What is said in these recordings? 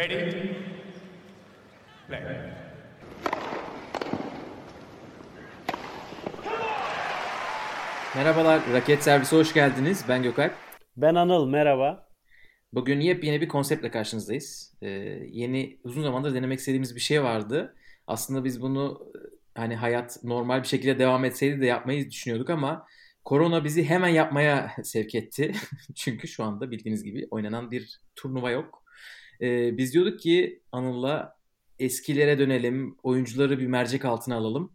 Ready? Play. Merhabalar, Raket Servisi hoş geldiniz. Ben Gökalp. Ben Anıl, merhaba. Bugün yepyeni bir konseptle karşınızdayız. Ee, yeni, uzun zamandır denemek istediğimiz bir şey vardı. Aslında biz bunu hani hayat normal bir şekilde devam etseydi de yapmayı düşünüyorduk ama korona bizi hemen yapmaya sevk etti. Çünkü şu anda bildiğiniz gibi oynanan bir turnuva yok. Ee, biz diyorduk ki Anıl'la eskilere dönelim, oyuncuları bir mercek altına alalım.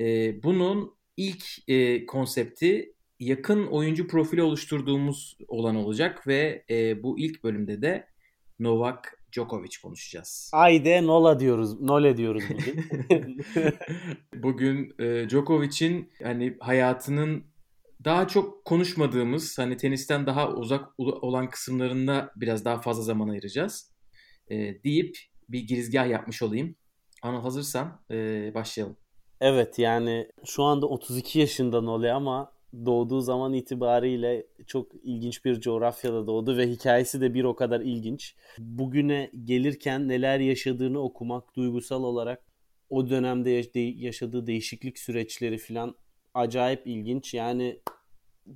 Ee, bunun ilk e, konsepti yakın oyuncu profili oluşturduğumuz olan olacak ve e, bu ilk bölümde de Novak Djokovic konuşacağız. Ayde Nola diyoruz, Nole diyoruz bugün. bugün e, Djokovic'in hani hayatının daha çok konuşmadığımız, hani tenisten daha uzak olan kısımlarında biraz daha fazla zaman ayıracağız. E, deyip bir girizgah yapmış olayım. Anıl hazırsan e, başlayalım. Evet yani şu anda 32 yaşında Nole ama doğduğu zaman itibariyle çok ilginç bir coğrafyada doğdu ve hikayesi de bir o kadar ilginç. Bugüne gelirken neler yaşadığını okumak duygusal olarak o dönemde yaşadığı değişiklik süreçleri falan acayip ilginç. Yani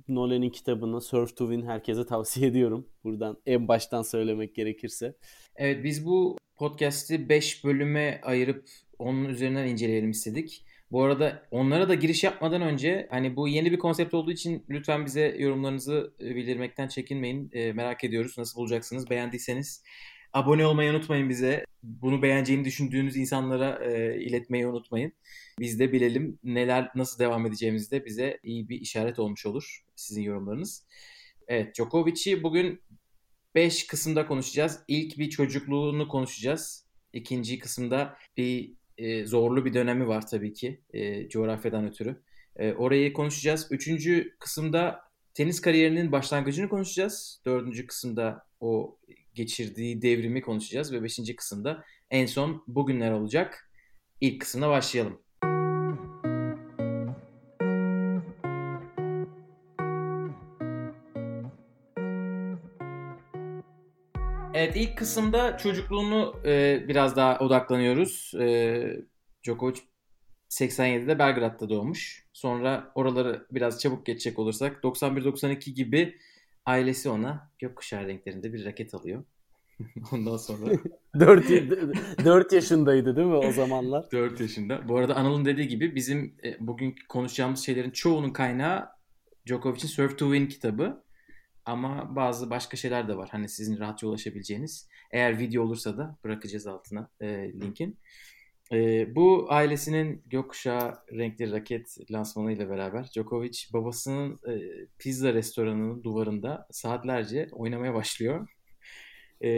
Nolan'in kitabını Surf to Win herkese tavsiye ediyorum. Buradan en baştan söylemek gerekirse. Evet biz bu podcast'i 5 bölüme ayırıp onun üzerinden inceleyelim istedik. Bu arada onlara da giriş yapmadan önce hani bu yeni bir konsept olduğu için lütfen bize yorumlarınızı e, bildirmekten çekinmeyin. E, merak ediyoruz nasıl bulacaksınız. Beğendiyseniz abone olmayı unutmayın bize. Bunu beğeneceğini düşündüğünüz insanlara e, iletmeyi unutmayın. Biz de bilelim neler nasıl devam edeceğimizi de bize iyi bir işaret olmuş olur sizin yorumlarınız. Evet Djokovic'i bugün 5 kısımda konuşacağız. İlk bir çocukluğunu konuşacağız. İkinci kısımda bir e, zorlu bir dönemi var tabii ki e, coğrafyadan ötürü. E, orayı konuşacağız. Üçüncü kısımda tenis kariyerinin başlangıcını konuşacağız. Dördüncü kısımda o geçirdiği devrimi konuşacağız. Ve beşinci kısımda en son bugünler olacak. İlk kısımda başlayalım. Evet ilk kısımda çocukluğunu e, biraz daha odaklanıyoruz. E, Djokovic 87'de Belgrad'da doğmuş. Sonra oraları biraz çabuk geçecek olursak 91-92 gibi ailesi ona gökkuşağı renklerinde bir raket alıyor. Ondan sonra 4, 4 yaşındaydı değil mi o zamanlar? 4 yaşında. Bu arada Anıl'ın dediği gibi bizim e, bugün konuşacağımız şeylerin çoğunun kaynağı Djokovic'in Surf to Win kitabı. Ama bazı başka şeyler de var. Hani sizin rahatça ulaşabileceğiniz. Eğer video olursa da bırakacağız altına e, linkin. E, bu ailesinin gökkuşağı renkli raket lansmanı ile beraber Djokovic babasının e, pizza restoranının duvarında saatlerce oynamaya başlıyor. E,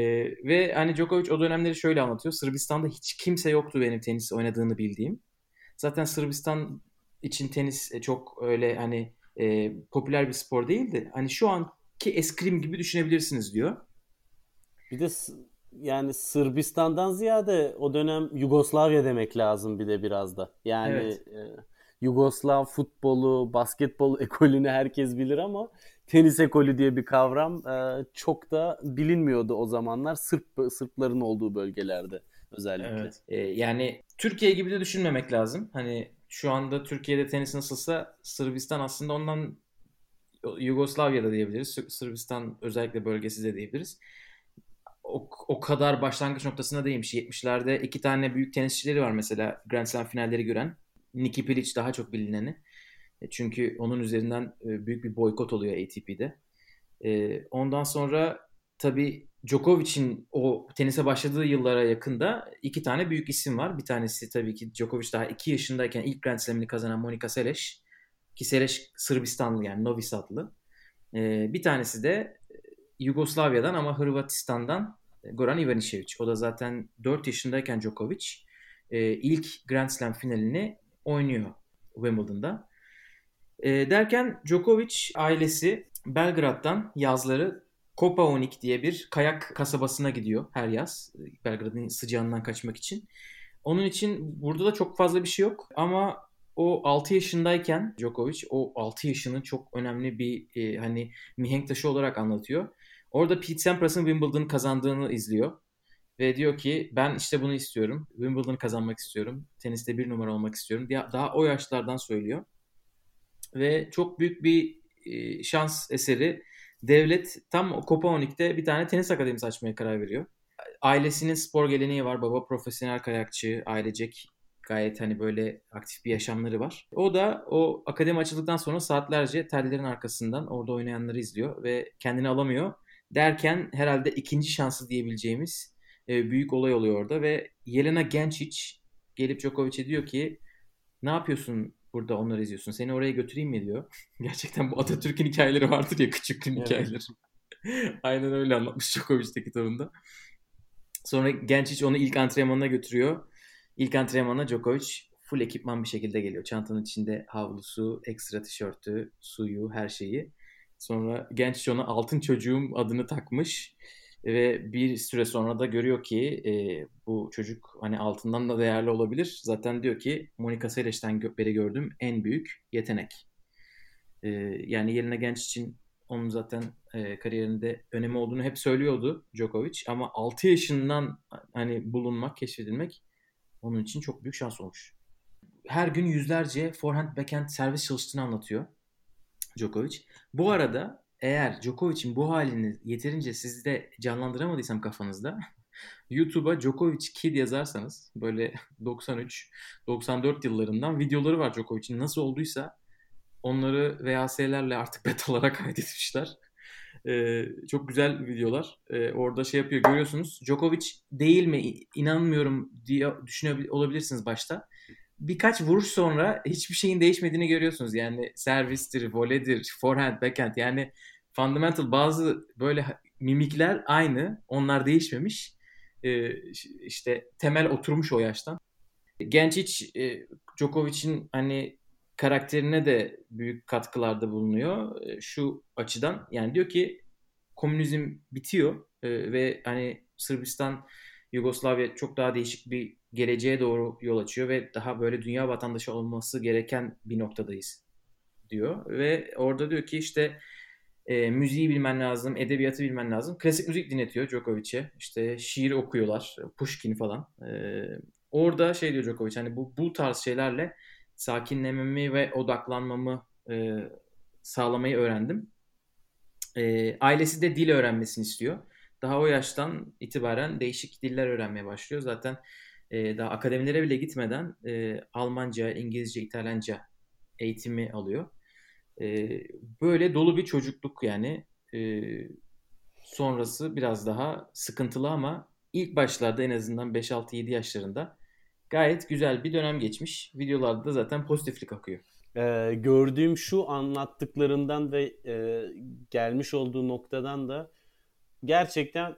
ve hani Djokovic o dönemleri şöyle anlatıyor. Sırbistan'da hiç kimse yoktu benim tenis oynadığını bildiğim. Zaten Sırbistan için tenis e, çok öyle hani e, popüler bir spor değildi. Hani şu an ki eskrim gibi düşünebilirsiniz diyor. Bir de yani Sırbistan'dan ziyade o dönem Yugoslavya demek lazım bir de biraz da. Yani evet. e, Yugoslav futbolu, basketbol ekolünü herkes bilir ama tenis ekolü diye bir kavram e, çok da bilinmiyordu o zamanlar Sırp Sırpların olduğu bölgelerde özellikle. Evet. E, yani Türkiye gibi de düşünmemek lazım. Hani şu anda Türkiye'de tenis nasılsa Sırbistan aslında ondan Yugoslavya'da diyebiliriz. Sırbistan özellikle bölgesi de diyebiliriz. O, o kadar başlangıç noktasında değilmiş. 70'lerde iki tane büyük tenisçileri var mesela Grand Slam finalleri gören. Niki Pilic daha çok bilineni. E, çünkü onun üzerinden e, büyük bir boykot oluyor ATP'de. E, ondan sonra tabii Djokovic'in o tenise başladığı yıllara yakında iki tane büyük isim var. Bir tanesi tabii ki Djokovic daha iki yaşındayken ilk Grand Slam'ini kazanan Monica Seles. Ki Sereş Sırbistanlı yani Novi Sadlı. E, bir tanesi de Yugoslavya'dan ama Hırvatistan'dan Goran Ivanišević. O da zaten 4 yaşındayken Djokovic e, ilk Grand Slam finalini oynuyor Wimbledon'da. E, derken Djokovic ailesi Belgrad'dan yazları Kopaonik diye bir kayak kasabasına gidiyor her yaz. Belgrad'ın sıcağından kaçmak için. Onun için burada da çok fazla bir şey yok ama o 6 yaşındayken Djokovic o 6 yaşını çok önemli bir e, hani mihenk taşı olarak anlatıyor. Orada Pete Sampras'ın Wimbledon kazandığını izliyor. Ve diyor ki ben işte bunu istiyorum. Wimbledon kazanmak istiyorum. Teniste bir numara olmak istiyorum. Daha o yaşlardan söylüyor. Ve çok büyük bir e, şans eseri. Devlet tam Kopaonik'te bir tane tenis akademisi açmaya karar veriyor. Ailesinin spor geleneği var. Baba profesyonel kayakçı, ailecek gayet hani böyle aktif bir yaşamları var. O da o akademi açıldıktan sonra saatlerce tellerin arkasından orada oynayanları izliyor ve kendini alamıyor. Derken herhalde ikinci şansı diyebileceğimiz e, büyük olay oluyor orada ve Yelena Genčić gelip Djokovic'e diyor ki ne yapıyorsun burada onları izliyorsun seni oraya götüreyim mi diyor. Gerçekten bu Atatürk'ün hikayeleri vardır ya küçüklüğün evet. hikayeleri. Aynen öyle anlatmış Djokovic'te kitabında. Sonra Genčić onu ilk antrenmanına götürüyor. İlk antrenmana Djokovic full ekipman bir şekilde geliyor. Çantanın içinde havlusu, ekstra tişörtü, suyu, her şeyi. Sonra genç ona altın çocuğum adını takmış ve bir süre sonra da görüyor ki e, bu çocuk hani altından da değerli olabilir. Zaten diyor ki Monika Seles'ten beri gördüğüm en büyük yetenek. E, yani yerine genç için onun zaten e, kariyerinde önemi olduğunu hep söylüyordu Djokovic ama 6 yaşından hani bulunmak, keşfedilmek onun için çok büyük şans olmuş. Her gün yüzlerce forehand backhand servis çalıştığını anlatıyor Djokovic. Bu arada eğer Djokovic'in bu halini yeterince sizde canlandıramadıysam kafanızda YouTube'a Djokovic Kid yazarsanız böyle 93-94 yıllarından videoları var Djokovic'in nasıl olduysa onları VHS'lerle artık betalara kaydetmişler. Ee, çok güzel videolar. Ee, orada şey yapıyor görüyorsunuz. Djokovic değil mi inanmıyorum diye düşünüyor olabilirsiniz başta. Birkaç vuruş sonra hiçbir şeyin değişmediğini görüyorsunuz. Yani servistir, voledir, forehand, backhand yani fundamental bazı böyle mimikler aynı. Onlar değişmemiş. Ee, işte temel oturmuş o yaştan. Genç e, Djokovic'in hani karakterine de büyük katkılarda bulunuyor. E, şu açıdan yani diyor ki komünizm bitiyor e, ve hani Sırbistan, Yugoslavya çok daha değişik bir geleceğe doğru yol açıyor ve daha böyle dünya vatandaşı olması gereken bir noktadayız diyor. Ve orada diyor ki işte e, müziği bilmen lazım, edebiyatı bilmen lazım. Klasik müzik dinletiyor Djokovic'e. İşte şiir okuyorlar, Pushkin falan. E, orada şey diyor Djokovic hani bu, bu tarz şeylerle sakinlememi ve odaklanmamı e, sağlamayı öğrendim. E, ailesi de dil öğrenmesini istiyor. Daha o yaştan itibaren değişik diller öğrenmeye başlıyor. Zaten e, daha akademilere bile gitmeden e, Almanca, İngilizce, İtalyanca eğitimi alıyor. E, böyle dolu bir çocukluk yani. E, sonrası biraz daha sıkıntılı ama ilk başlarda en azından 5-6-7 yaşlarında gayet güzel bir dönem geçmiş. Videolarda da zaten pozitiflik akıyor. Ee, gördüğüm şu anlattıklarından ve e, gelmiş olduğu noktadan da gerçekten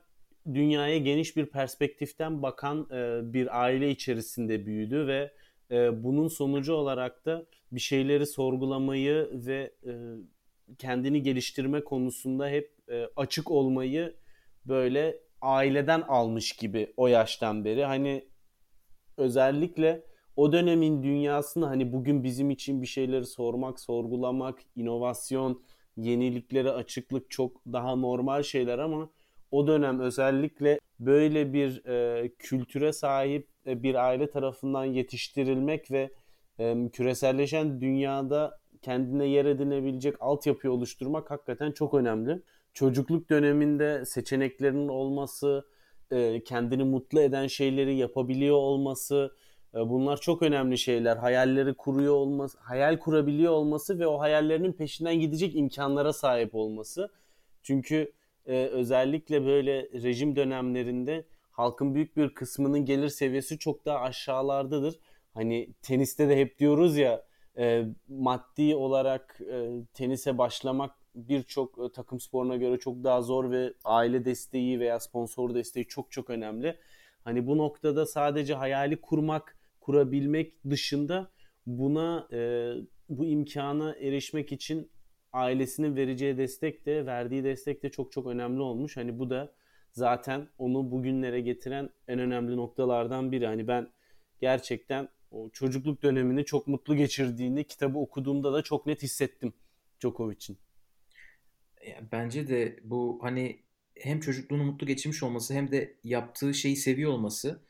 dünyaya geniş bir perspektiften bakan e, bir aile içerisinde büyüdü ve e, bunun sonucu olarak da bir şeyleri sorgulamayı ve e, kendini geliştirme konusunda hep e, açık olmayı böyle aileden almış gibi o yaştan beri. Hani özellikle o dönemin dünyasında hani bugün bizim için bir şeyleri sormak, sorgulamak, inovasyon, yeniliklere açıklık çok daha normal şeyler ama o dönem özellikle böyle bir e, kültüre sahip e, bir aile tarafından yetiştirilmek ve e, küreselleşen dünyada kendine yer edinebilecek altyapıyı oluşturmak hakikaten çok önemli. Çocukluk döneminde seçeneklerinin olması, e, kendini mutlu eden şeyleri yapabiliyor olması e, bunlar çok önemli şeyler. Hayalleri kuruyor olması, hayal kurabiliyor olması ve o hayallerinin peşinden gidecek imkanlara sahip olması. Çünkü e, özellikle böyle rejim dönemlerinde halkın büyük bir kısmının gelir seviyesi çok daha aşağılardadır. Hani teniste de hep diyoruz ya e, maddi olarak e, tenise başlamak birçok e, takım sporuna göre çok daha zor ve aile desteği veya sponsor desteği çok çok önemli. Hani bu noktada sadece hayali kurmak, kurabilmek dışında buna e, bu imkana erişmek için ailesinin vereceği destek de verdiği destek de çok çok önemli olmuş. Hani bu da zaten onu bugünlere getiren en önemli noktalardan biri. Hani ben gerçekten o çocukluk dönemini çok mutlu geçirdiğini kitabı okuduğumda da çok net hissettim Djokovic'in. Bence de bu hani hem çocukluğunu mutlu geçirmiş olması hem de yaptığı şeyi seviyor olması.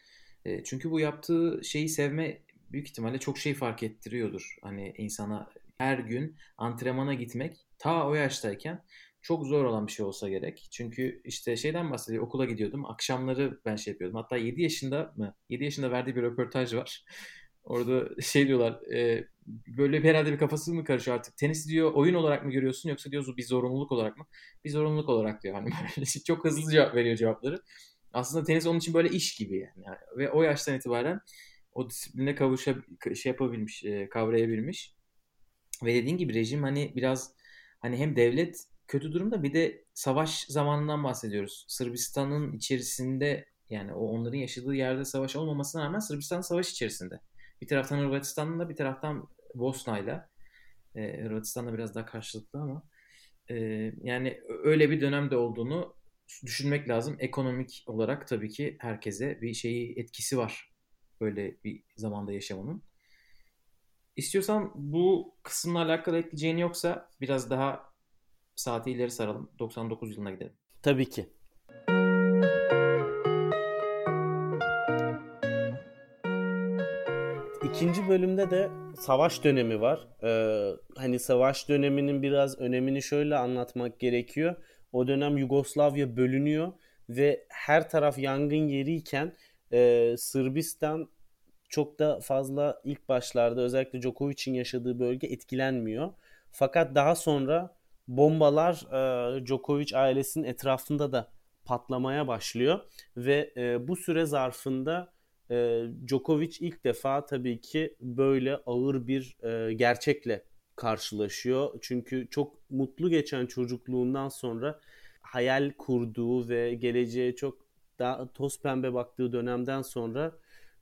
E, çünkü bu yaptığı şeyi sevme büyük ihtimalle çok şey fark ettiriyordur. Hani insana her gün antrenmana gitmek ta o yaştayken çok zor olan bir şey olsa gerek. Çünkü işte şeyden bahsediyor. Okula gidiyordum. Akşamları ben şey yapıyordum. Hatta 7 yaşında mı? 7 yaşında verdiği bir röportaj var. Orada şey diyorlar. E, böyle bir herhalde bir kafası mı karışıyor artık? Tenis diyor oyun olarak mı görüyorsun yoksa diyor bir zorunluluk olarak mı? Bir zorunluluk olarak diyor. Hani çok hızlı cevap veriyor cevapları. Aslında tenis onun için böyle iş gibi yani. yani ve o yaştan itibaren o disipline kavuşa şey yapabilmiş, e, kavrayabilmiş. Ve dediğin gibi rejim hani biraz hani hem devlet kötü durumda bir de savaş zamanından bahsediyoruz. Sırbistan'ın içerisinde yani o onların yaşadığı yerde savaş olmamasına rağmen Sırbistan savaş içerisinde. Bir taraftan Hırvatistan'la bir taraftan Bosna'yla. Ee, Hırvatistan'da biraz daha karşılıklı ama e, yani öyle bir dönemde olduğunu düşünmek lazım. Ekonomik olarak tabii ki herkese bir şeyi etkisi var. Böyle bir zamanda yaşamanın. İstiyorsan bu kısımla alakalı ekleyeceğin yoksa biraz daha saati ileri saralım. 99 yılına gidelim. Tabii ki. İkinci bölümde de savaş dönemi var. Ee, hani savaş döneminin biraz önemini şöyle anlatmak gerekiyor. O dönem Yugoslavya bölünüyor ve her taraf yangın yeriyken e, Sırbistan çok da fazla ilk başlarda özellikle Djokovic'in yaşadığı bölge etkilenmiyor. Fakat daha sonra bombalar e, Djokovic ailesinin etrafında da patlamaya başlıyor ve e, bu süre zarfında e, Djokovic ilk defa tabii ki böyle ağır bir e, gerçekle karşılaşıyor. Çünkü çok mutlu geçen çocukluğundan sonra hayal kurduğu ve geleceğe çok daha toz pembe baktığı dönemden sonra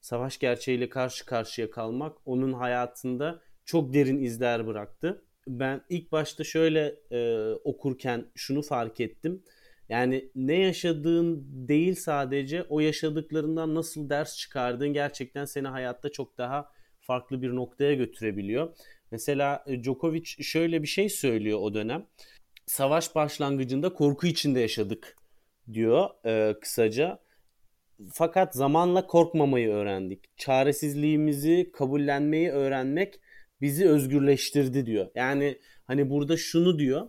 savaş gerçeğiyle karşı karşıya kalmak onun hayatında çok derin izler bıraktı. Ben ilk başta şöyle e, okurken şunu fark ettim. Yani ne yaşadığın değil sadece o yaşadıklarından nasıl ders çıkardığın gerçekten seni hayatta çok daha farklı bir noktaya götürebiliyor. Mesela e, Djokovic şöyle bir şey söylüyor o dönem. Savaş başlangıcında korku içinde yaşadık diyor e, kısaca. Fakat zamanla korkmamayı öğrendik. Çaresizliğimizi kabullenmeyi öğrenmek bizi özgürleştirdi diyor. Yani hani burada şunu diyor.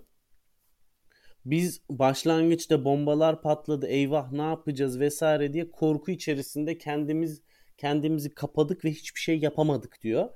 Biz başlangıçta bombalar patladı eyvah ne yapacağız vesaire diye korku içerisinde kendimiz kendimizi kapadık ve hiçbir şey yapamadık diyor.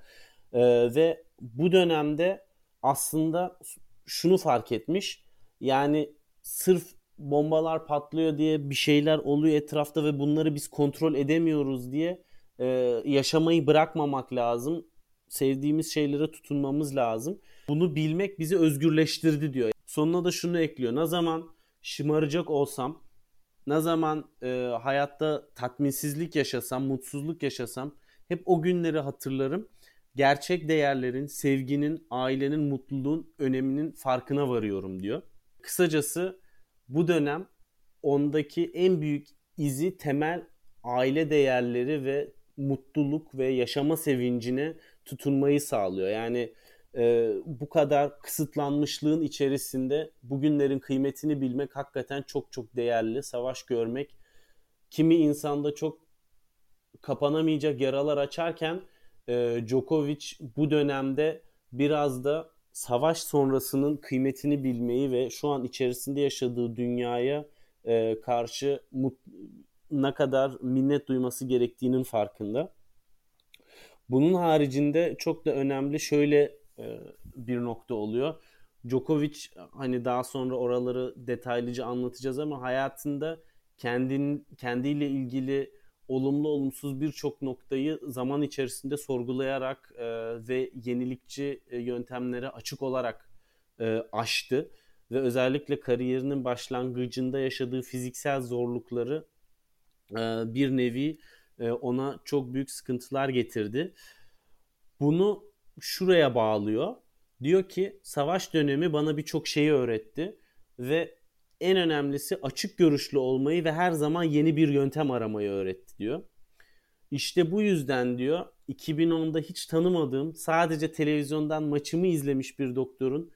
Ee, ve bu dönemde aslında şunu fark etmiş. Yani sırf bombalar patlıyor diye bir şeyler oluyor etrafta ve bunları biz kontrol edemiyoruz diye e, yaşamayı bırakmamak lazım. Sevdiğimiz şeylere tutunmamız lazım. Bunu bilmek bizi özgürleştirdi diyor. Sonuna da şunu ekliyor. Ne zaman şımaracak olsam, ne zaman e, hayatta tatminsizlik yaşasam, mutsuzluk yaşasam hep o günleri hatırlarım. Gerçek değerlerin, sevginin, ailenin, mutluluğun öneminin farkına varıyorum diyor. Kısacası bu dönem ondaki en büyük izi temel aile değerleri ve mutluluk ve yaşama sevincine tutunmayı sağlıyor. Yani e, bu kadar kısıtlanmışlığın içerisinde bugünlerin kıymetini bilmek hakikaten çok çok değerli. Savaş görmek kimi insanda çok kapanamayacak yaralar açarken e, Djokovic bu dönemde biraz da savaş sonrasının kıymetini bilmeyi ve şu an içerisinde yaşadığı dünyaya e, karşı mut, ne kadar minnet duyması gerektiğinin farkında. Bunun haricinde çok da önemli şöyle e, bir nokta oluyor. Djokovic hani daha sonra oraları detaylıca anlatacağız ama hayatında kendin kendiyle ilgili olumlu olumsuz birçok noktayı zaman içerisinde sorgulayarak e, ve yenilikçi e, yöntemlere açık olarak e, aştı ve özellikle kariyerinin başlangıcında yaşadığı fiziksel zorlukları e, bir nevi e, ona çok büyük sıkıntılar getirdi. Bunu şuraya bağlıyor. Diyor ki savaş dönemi bana birçok şeyi öğretti ve en önemlisi açık görüşlü olmayı ve her zaman yeni bir yöntem aramayı öğretti diyor. İşte bu yüzden diyor 2010'da hiç tanımadığım sadece televizyondan maçımı izlemiş bir doktorun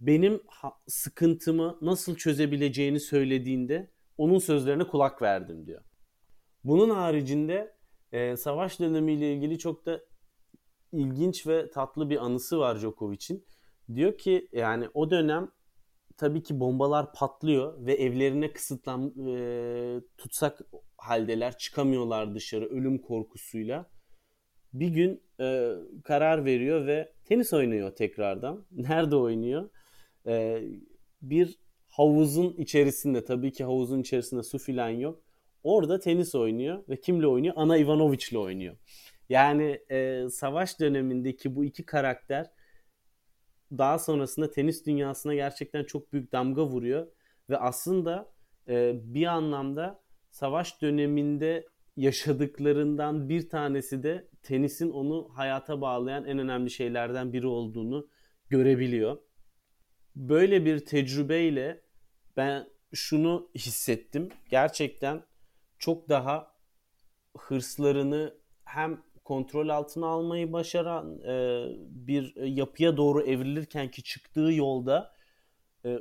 benim sıkıntımı nasıl çözebileceğini söylediğinde onun sözlerine kulak verdim diyor. Bunun haricinde e, savaş dönemiyle ilgili çok da ilginç ve tatlı bir anısı var Djokovic'in. Diyor ki yani o dönem tabii ki bombalar patlıyor ve evlerine kısıtlan e, tutsak haldeler çıkamıyorlar dışarı ölüm korkusuyla. Bir gün e, karar veriyor ve tenis oynuyor tekrardan. Nerede oynuyor? E, bir havuzun içerisinde tabii ki havuzun içerisinde su filan yok. Orada tenis oynuyor ve kimle oynuyor? Ana Ivanovic'le oynuyor. Yani e, savaş dönemindeki bu iki karakter daha sonrasında tenis dünyasına gerçekten çok büyük damga vuruyor ve aslında e, bir anlamda savaş döneminde yaşadıklarından bir tanesi de tenisin onu hayata bağlayan en önemli şeylerden biri olduğunu görebiliyor. Böyle bir tecrübeyle ben şunu hissettim. Gerçekten çok daha hırslarını hem kontrol altına almayı başaran e, bir yapıya doğru evrilirken ki çıktığı yolda e,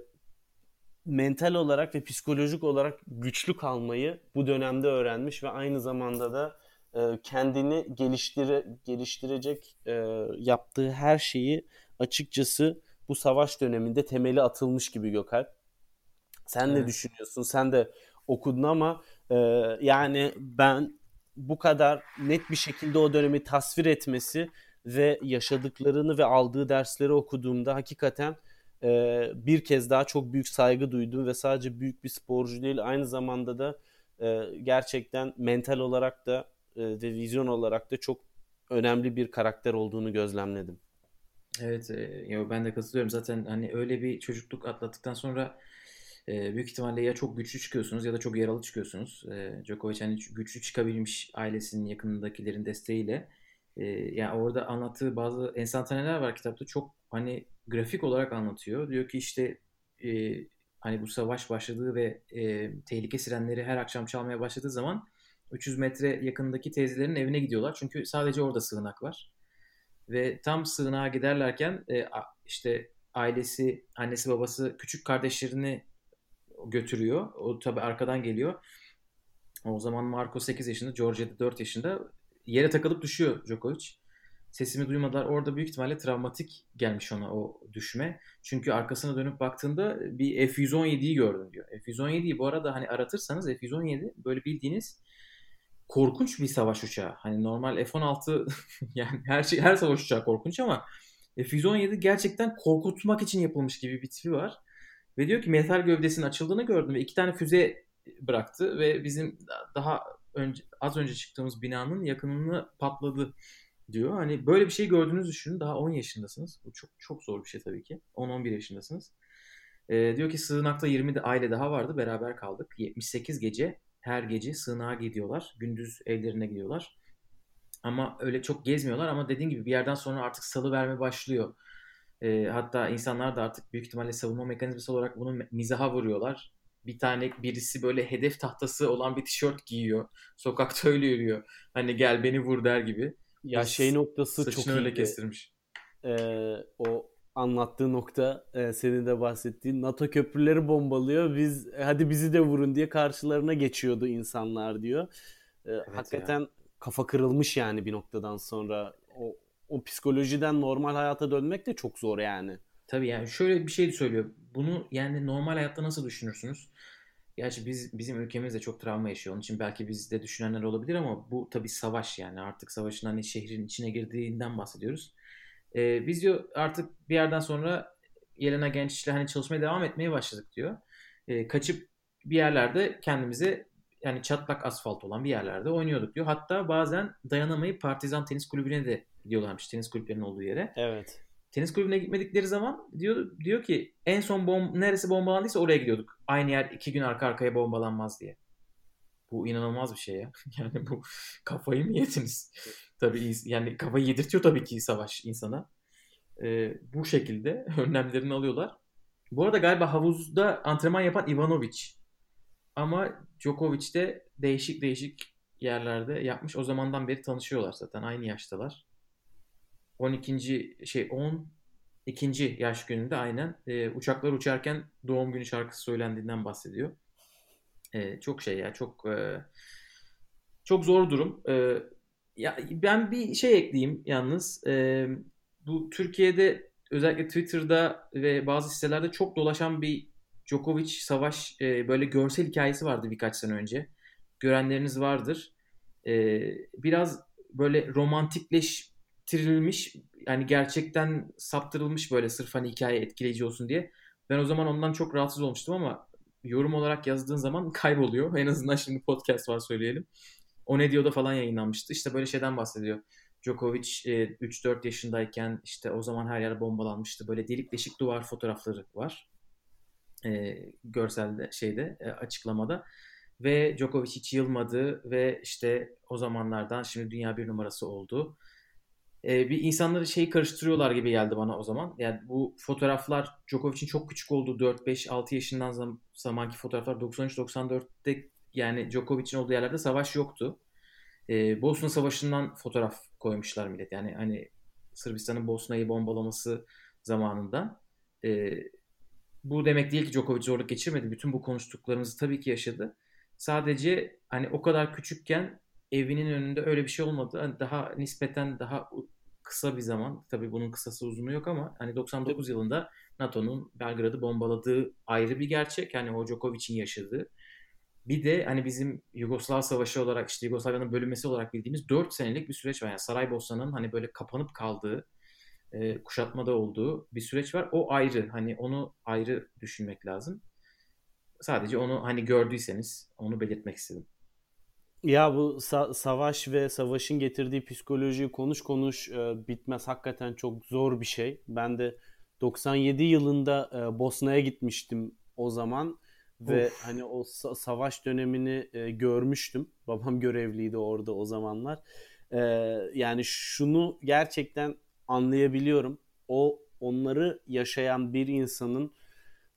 mental olarak ve psikolojik olarak güçlü kalmayı bu dönemde öğrenmiş ve aynı zamanda da e, kendini geliştire geliştirecek e, yaptığı her şeyi açıkçası bu savaş döneminde temeli atılmış gibi Gökalp. Sen evet. ne düşünüyorsun? Sen de okudun ama e, yani ben bu kadar net bir şekilde o dönemi tasvir etmesi ve yaşadıklarını ve aldığı dersleri okuduğumda hakikaten e, bir kez daha çok büyük saygı duydum ve sadece büyük bir sporcu değil aynı zamanda da e, gerçekten mental olarak da e, ve vizyon olarak da çok önemli bir karakter olduğunu gözlemledim. Evet, e, ben de katılıyorum. Zaten hani öyle bir çocukluk atlattıktan sonra e, büyük ihtimalle ya çok güçlü çıkıyorsunuz ya da çok yaralı çıkıyorsunuz. E, Djokovic hani güçlü çıkabilmiş ailesinin yakınındakilerin desteğiyle. E, yani orada anlattığı bazı enstantaneler var kitapta. Çok hani grafik olarak anlatıyor. Diyor ki işte e, hani bu savaş başladığı ve e, tehlike sirenleri her akşam çalmaya başladığı zaman 300 metre yakındaki teyzelerin evine gidiyorlar. Çünkü sadece orada sığınak var. Ve tam sığınağa giderlerken e, işte ailesi, annesi babası küçük kardeşlerini götürüyor. O tabi arkadan geliyor. O zaman Marco 8 yaşında, Georgia 4 yaşında. Yere takılıp düşüyor Djokovic. Sesimi duymadılar. Orada büyük ihtimalle travmatik gelmiş ona o düşme. Çünkü arkasına dönüp baktığında bir F-117'yi gördüm diyor. F-117'yi bu arada hani aratırsanız F-117 böyle bildiğiniz korkunç bir savaş uçağı. Hani normal F-16 yani her şey her savaş uçağı korkunç ama F-117 gerçekten korkutmak için yapılmış gibi bir tipi var. Ve diyor ki metal gövdesinin açıldığını gördüm ve iki tane füze bıraktı ve bizim daha önce az önce çıktığımız binanın yakınını patladı diyor. Hani böyle bir şey gördüğünüzü düşünün. Daha 10 yaşındasınız. Bu çok çok zor bir şey tabii ki. 10-11 yaşındasınız. Ee, diyor ki sığınakta 20 de aile daha vardı. Beraber kaldık. 78 gece her gece sığınağa gidiyorlar. Gündüz evlerine gidiyorlar. Ama öyle çok gezmiyorlar ama dediğin gibi bir yerden sonra artık salı verme başlıyor. E, hatta insanlar da artık büyük ihtimalle savunma mekanizması olarak bunu mizaha vuruyorlar. Bir tane birisi böyle hedef tahtası olan bir tişört giyiyor. Sokakta öyle yürüyor. Hani gel beni vur der gibi. Ya şey noktası çok öyle kestirmiş. Ee, o anlattığı nokta e, senin de bahsettiğin NATO köprüleri bombalıyor. Biz hadi bizi de vurun diye karşılarına geçiyordu insanlar diyor. E, evet hakikaten ya. kafa kırılmış yani bir noktadan sonra. O psikolojiden normal hayata dönmek de çok zor yani. Tabii yani şöyle bir şey söylüyor. Bunu yani normal hayatta nasıl düşünürsünüz? Gerçi biz bizim ülkemizde çok travma yaşıyor. Onun için belki bizde düşünenler olabilir ama bu tabii savaş yani. Artık savaşın hani şehrin içine girdiğinden bahsediyoruz. Ee, biz diyor artık bir yerden sonra Yelena Genç ile hani çalışmaya devam etmeye başladık diyor. Ee, kaçıp bir yerlerde kendimize yani çatlak asfalt olan bir yerlerde oynuyorduk diyor. Hatta bazen dayanamayıp Partizan Tenis Kulübü'ne de gidiyorlarmış tenis kulüplerinin olduğu yere. Evet. Tenis kulübüne gitmedikleri zaman diyor diyor ki en son bom neresi bombalandıysa oraya gidiyorduk. Aynı yer iki gün arka arkaya bombalanmaz diye. Bu inanılmaz bir şey ya. Yani bu kafayı mı yediniz? tabii yani kafayı yedirtiyor tabii ki savaş insana. Ee, bu şekilde önlemlerini alıyorlar. Bu arada galiba havuzda antrenman yapan Ivanovic. Ama Djokovic de değişik değişik yerlerde yapmış. O zamandan beri tanışıyorlar zaten. Aynı yaştalar. 12. şey 10 ikinci yaş gününde aynen e, uçaklar uçarken doğum günü şarkısı söylendiğinden bahsediyor. E, çok şey ya çok e, çok zor durum. E, ya ben bir şey ekleyeyim yalnız. E, bu Türkiye'de özellikle Twitter'da ve bazı sitelerde çok dolaşan bir Djokovic savaş e, böyle görsel hikayesi vardı birkaç sene önce. Görenleriniz vardır. E, biraz böyle romantikleştirilmiş yani gerçekten saptırılmış böyle sırf hani hikaye etkileyici olsun diye. Ben o zaman ondan çok rahatsız olmuştum ama yorum olarak yazdığın zaman kayboluyor. En azından şimdi podcast var söyleyelim. O ne diyor da falan yayınlanmıştı. İşte böyle şeyden bahsediyor. Djokovic 3-4 e, yaşındayken işte o zaman her yer bombalanmıştı. Böyle delik deşik duvar fotoğrafları var. E, görselde şeyde e, açıklamada. Ve Djokovic hiç yılmadı ve işte o zamanlardan şimdi dünya bir numarası oldu. E, bir insanları şeyi karıştırıyorlar gibi geldi bana o zaman. Yani bu fotoğraflar Djokovic'in çok küçük olduğu 4-5-6 yaşından zam- zamanki fotoğraflar 93-94'te yani Djokovic'in olduğu yerlerde savaş yoktu. E, Bosna Savaşı'ndan fotoğraf koymuşlar millet. Yani hani Sırbistan'ın Bosna'yı bombalaması zamanında. E, bu demek değil ki Djokovic zorluk geçirmedi. Bütün bu konuştuklarımızı tabii ki yaşadı. Sadece hani o kadar küçükken evinin önünde öyle bir şey olmadı. Hani daha nispeten daha kısa bir zaman. Tabii bunun kısası uzunu yok ama hani 99 yılında NATO'nun Belgrad'ı bombaladığı ayrı bir gerçek. Yani o Djokovic'in yaşadığı. Bir de hani bizim Yugoslav Savaşı olarak işte Yugoslavya'nın bölünmesi olarak bildiğimiz 4 senelik bir süreç var. Yani Saraybosna'nın hani böyle kapanıp kaldığı, e, kuşatmada olduğu bir süreç var. O ayrı. Hani onu ayrı düşünmek lazım. Sadece onu hani gördüyseniz onu belirtmek istedim. Ya bu sa- savaş ve savaşın getirdiği psikoloji konuş konuş e, bitmez. Hakikaten çok zor bir şey. Ben de 97 yılında e, Bosna'ya gitmiştim o zaman ve of. hani o sa- savaş dönemini e, görmüştüm. Babam görevliydi orada o zamanlar. E, yani şunu gerçekten anlayabiliyorum. O onları yaşayan bir insanın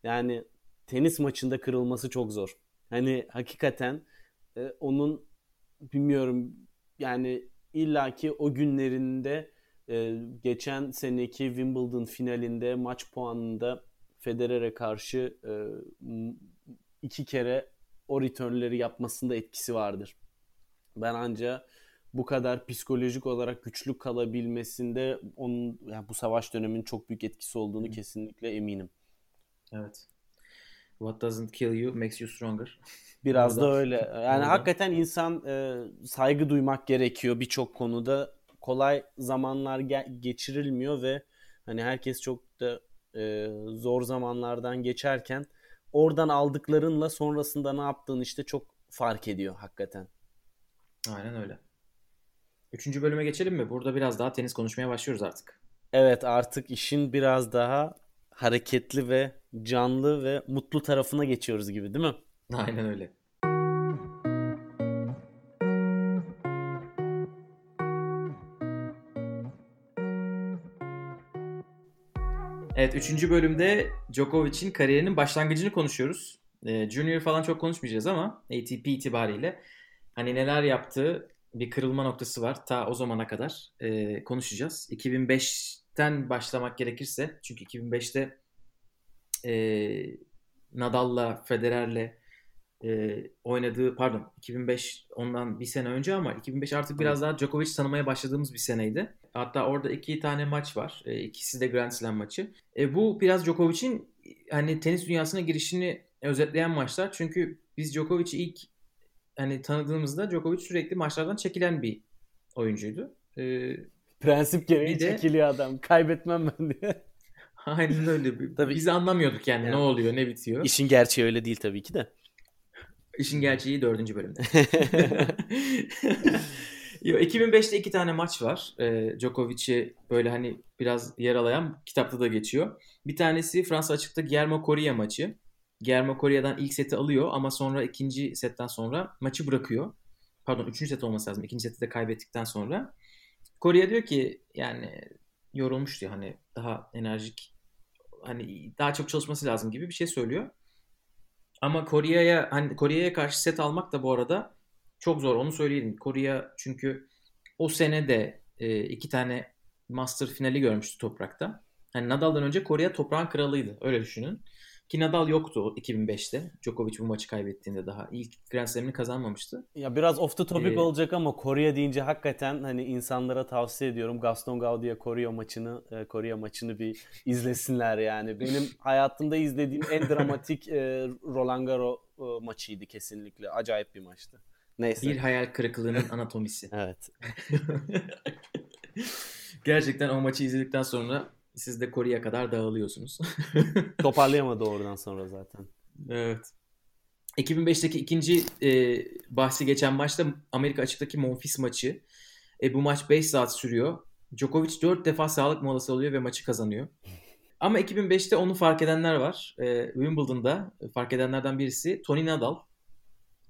yani tenis maçında kırılması çok zor. Hani hakikaten e, onun bilmiyorum yani illaki o günlerinde e, geçen seneki Wimbledon finalinde maç puanında Federer'e karşı e, iki kere o returnleri yapmasında etkisi vardır. Ben ancak bu kadar psikolojik olarak güçlü kalabilmesinde onun yani bu savaş döneminin çok büyük etkisi olduğunu kesinlikle eminim. Evet. What doesn't kill you makes you stronger. Biraz da öyle. Yani hakikaten insan e, saygı duymak gerekiyor birçok konuda. Kolay zamanlar ge- geçirilmiyor ve hani herkes çok da e, zor zamanlardan geçerken oradan aldıklarınla sonrasında ne yaptığını işte çok fark ediyor hakikaten. Aynen öyle. Üçüncü bölüme geçelim mi? Burada biraz daha tenis konuşmaya başlıyoruz artık. Evet artık işin biraz daha hareketli ve canlı ve mutlu tarafına geçiyoruz gibi değil mi? Aynen öyle. Evet, üçüncü bölümde Djokovic'in kariyerinin başlangıcını konuşuyoruz. E, Junior falan çok konuşmayacağız ama ATP itibariyle hani neler yaptığı bir kırılma noktası var. Ta o zamana kadar e, konuşacağız. 2005'ten başlamak gerekirse çünkü 2005'te e, Nadal'la, Federer'le e, oynadığı pardon 2005 ondan bir sene önce ama 2005 artık biraz daha Djokovic tanımaya başladığımız bir seneydi. Hatta orada iki tane maç var. E, ikisi de Grand Slam maçı. E, bu biraz Djokovic'in hani tenis dünyasına girişini özetleyen maçlar. Çünkü biz Djokovic'i ilk hani tanıdığımızda Djokovic sürekli maçlardan çekilen bir oyuncuydu. E, Prensip gereği de, çekiliyor adam. Kaybetmem ben diye. Aynen öyle. Tabii, Biz anlamıyorduk yani, yani ne oluyor, ne bitiyor. İşin gerçeği öyle değil tabii ki de. İşin gerçeği dördüncü bölümde. 2005'te iki tane maç var. E, Djokovic'i böyle hani biraz yer alayan kitapta da geçiyor. Bir tanesi Fransa açıkta Guillermo Coria maçı. Guillermo Coria'dan ilk seti alıyor ama sonra ikinci setten sonra maçı bırakıyor. Pardon üçüncü set olması lazım. İkinci seti de kaybettikten sonra. Coria diyor ki yani yorulmuş diyor hani daha enerjik hani daha çok çalışması lazım gibi bir şey söylüyor. Ama Kore'ye hani Kore'ye karşı set almak da bu arada çok zor onu söyleyelim. Kore çünkü o sene de e, iki tane Master finali görmüştü toprakta. Hani Nadal'dan önce Korea toprağın kralıydı. Öyle düşünün. Ki Nadal yoktu 2005'te. Djokovic bu maçı kaybettiğinde daha. ilk Grand Slam'ini kazanmamıştı. Ya biraz off the topic Ee, olacak ama Korea deyince hakikaten hani insanlara tavsiye ediyorum. Gaston Gaudia Korea maçını e, Korea maçını bir izlesinler yani. Benim hayatımda izlediğim en dramatik e, Roland Garros e, maçıydı kesinlikle. Acayip bir maçtı. Neyse. Bir hayal kırıklığının anatomisi. Evet. Gerçekten o maçı izledikten sonra siz de Kore'ye kadar dağılıyorsunuz. Toparlayamadı oradan sonra zaten. evet. 2005'teki ikinci e, bahsi geçen maçta Amerika açıktaki Monfils maçı. E, bu maç 5 saat sürüyor. Djokovic 4 defa sağlık molası alıyor ve maçı kazanıyor. Ama 2005'te onu fark edenler var. E, Wimbledon'da fark edenlerden birisi Tony Nadal.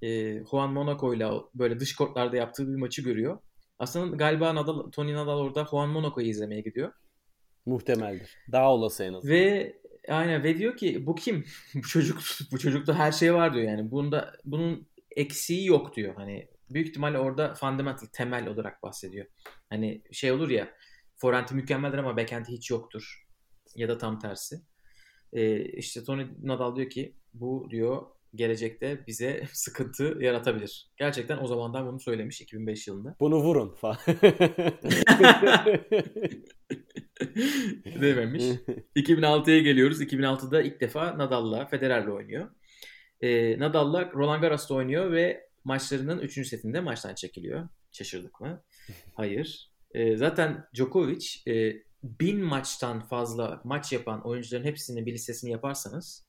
E, Juan Monaco ile böyle dış kortlarda yaptığı bir maçı görüyor. Aslında galiba Nadal, Tony Nadal orada Juan Monaco'yu izlemeye gidiyor. Muhtemeldir. Daha olası en azından. Ve aynen ve diyor ki bu kim? bu çocuk bu çocukta her şey var diyor yani. Bunda bunun eksiği yok diyor. Hani büyük ihtimalle orada fundamental temel olarak bahsediyor. Hani şey olur ya forehand'i mükemmeldir ama backhand'i hiç yoktur. Ya da tam tersi. Ee, işte Tony Nadal diyor ki bu diyor gelecekte bize sıkıntı yaratabilir. Gerçekten o zamandan bunu söylemiş 2005 yılında. Bunu vurun falan. Dememiş. 2006'ya geliyoruz. 2006'da ilk defa Nadal'la Federer'le oynuyor. Ee, Nadal'la Roland Garros'ta oynuyor ve maçlarının 3. setinde maçtan çekiliyor. Şaşırdık mı? Hayır. Ee, zaten Djokovic e, bin maçtan fazla maç yapan oyuncuların hepsinin bir listesini yaparsanız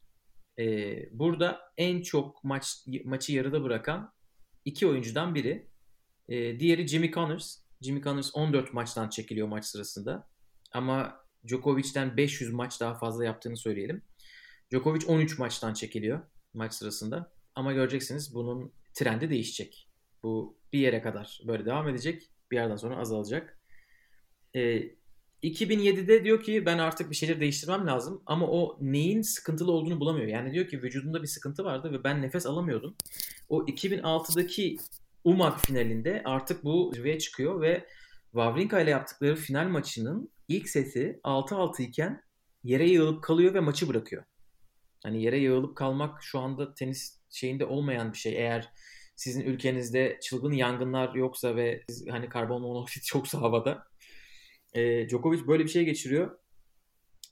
e, burada en çok maç maçı yarıda bırakan iki oyuncudan biri. E, diğeri Jimmy Connors. Jimmy Connors 14 maçtan çekiliyor maç sırasında. Ama Djokovic'ten 500 maç daha fazla yaptığını söyleyelim. Djokovic 13 maçtan çekiliyor maç sırasında. Ama göreceksiniz bunun trendi değişecek. Bu bir yere kadar böyle devam edecek. Bir yerden sonra azalacak. Ee, 2007'de diyor ki ben artık bir şeyler değiştirmem lazım ama o neyin sıkıntılı olduğunu bulamıyor. Yani diyor ki vücudumda bir sıkıntı vardı ve ben nefes alamıyordum. O 2006'daki UMAG finalinde artık bu zirveye çıkıyor ve Wawrinka ile yaptıkları final maçının ilk seti 6-6 iken yere yığılıp kalıyor ve maçı bırakıyor. Hani yere yığılıp kalmak şu anda tenis şeyinde olmayan bir şey. Eğer sizin ülkenizde çılgın yangınlar yoksa ve siz, hani karbon monoksit yoksa havada e, Djokovic böyle bir şey geçiriyor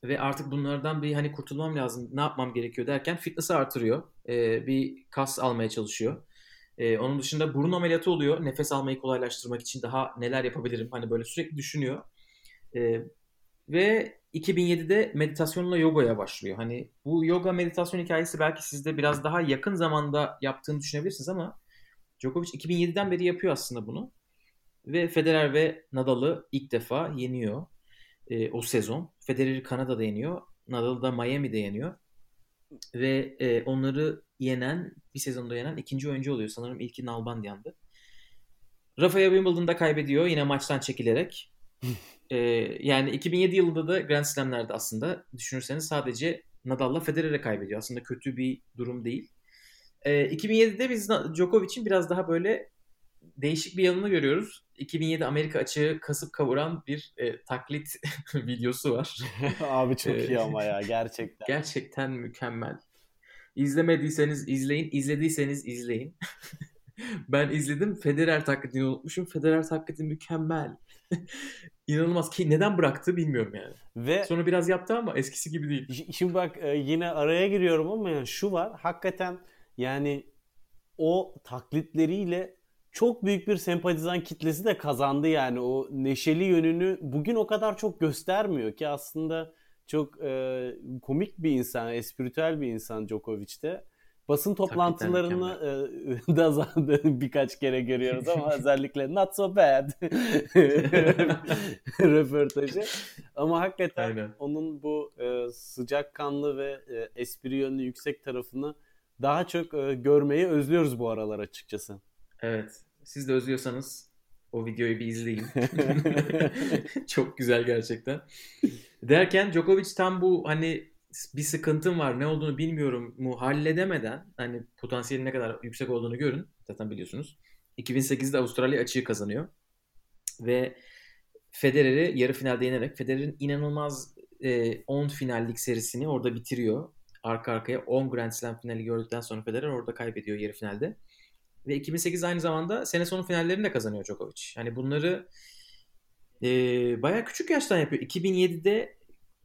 ve artık bunlardan bir hani kurtulmam lazım ne yapmam gerekiyor derken fitness'ı artırıyor. E, bir kas almaya çalışıyor. E, onun dışında burun ameliyatı oluyor. Nefes almayı kolaylaştırmak için daha neler yapabilirim? Hani böyle sürekli düşünüyor. E, ve 2007'de meditasyonla yogaya başlıyor. Hani bu yoga meditasyon hikayesi belki sizde biraz daha yakın zamanda yaptığını düşünebilirsiniz ama Djokovic 2007'den beri yapıyor aslında bunu. Ve Federer ve Nadal'ı ilk defa yeniyor e, o sezon. Federer'i Kanada'da yeniyor. Nadal'ı da Miami'de yeniyor. Ve e, onları yenen, bir sezonda yenen ikinci oyuncu oluyor. Sanırım ilki Nalbandian'dı. Rafael Wimbledon'da kaybediyor yine maçtan çekilerek. ee, yani 2007 yılında da Grand Slam'lerde aslında düşünürseniz sadece Nadal'la Federer'e kaybediyor. Aslında kötü bir durum değil. Ee, 2007'de biz Djokovic'in biraz daha böyle değişik bir yanını görüyoruz. 2007 Amerika açığı kasıp kavuran bir e, taklit videosu var. Abi çok iyi ama ya gerçekten. Gerçekten mükemmel. İzlemediyseniz izleyin, izlediyseniz izleyin. ben izledim. Federer taklidini unutmuşum. Federer taklidi mükemmel. İnanılmaz ki neden bıraktı bilmiyorum yani. Ve Sonra biraz yaptı ama eskisi gibi değil. Şimdi bak e, yine araya giriyorum ama yani şu var. Hakikaten yani o taklitleriyle çok büyük bir sempatizan kitlesi de kazandı yani o neşeli yönünü bugün o kadar çok göstermiyor ki aslında çok e, komik bir insan, espritüel bir insan Djokovic de. Basın toplantılarını e, da zaten birkaç kere görüyoruz ama özellikle not so bad röportajı. Ama hakikaten Aynen. onun bu e, sıcakkanlı ve e, espri yönlü yüksek tarafını daha çok e, görmeyi özlüyoruz bu aralar açıkçası. Evet. Siz de özlüyorsanız o videoyu bir izleyin. Çok güzel gerçekten. Derken Djokovic tam bu hani bir sıkıntım var ne olduğunu bilmiyorum mu halledemeden hani potansiyelin ne kadar yüksek olduğunu görün. Zaten biliyorsunuz. 2008'de Avustralya açığı kazanıyor. Ve Federer'i yarı finalde yenerek Federer'in inanılmaz e, 10 finallik serisini orada bitiriyor. Arka arkaya 10 Grand Slam finali gördükten sonra Federer orada kaybediyor yarı finalde. Ve 2008 aynı zamanda sene sonu finallerini de kazanıyor Djokovic. Hani bunları e, bayağı küçük yaştan yapıyor. 2007'de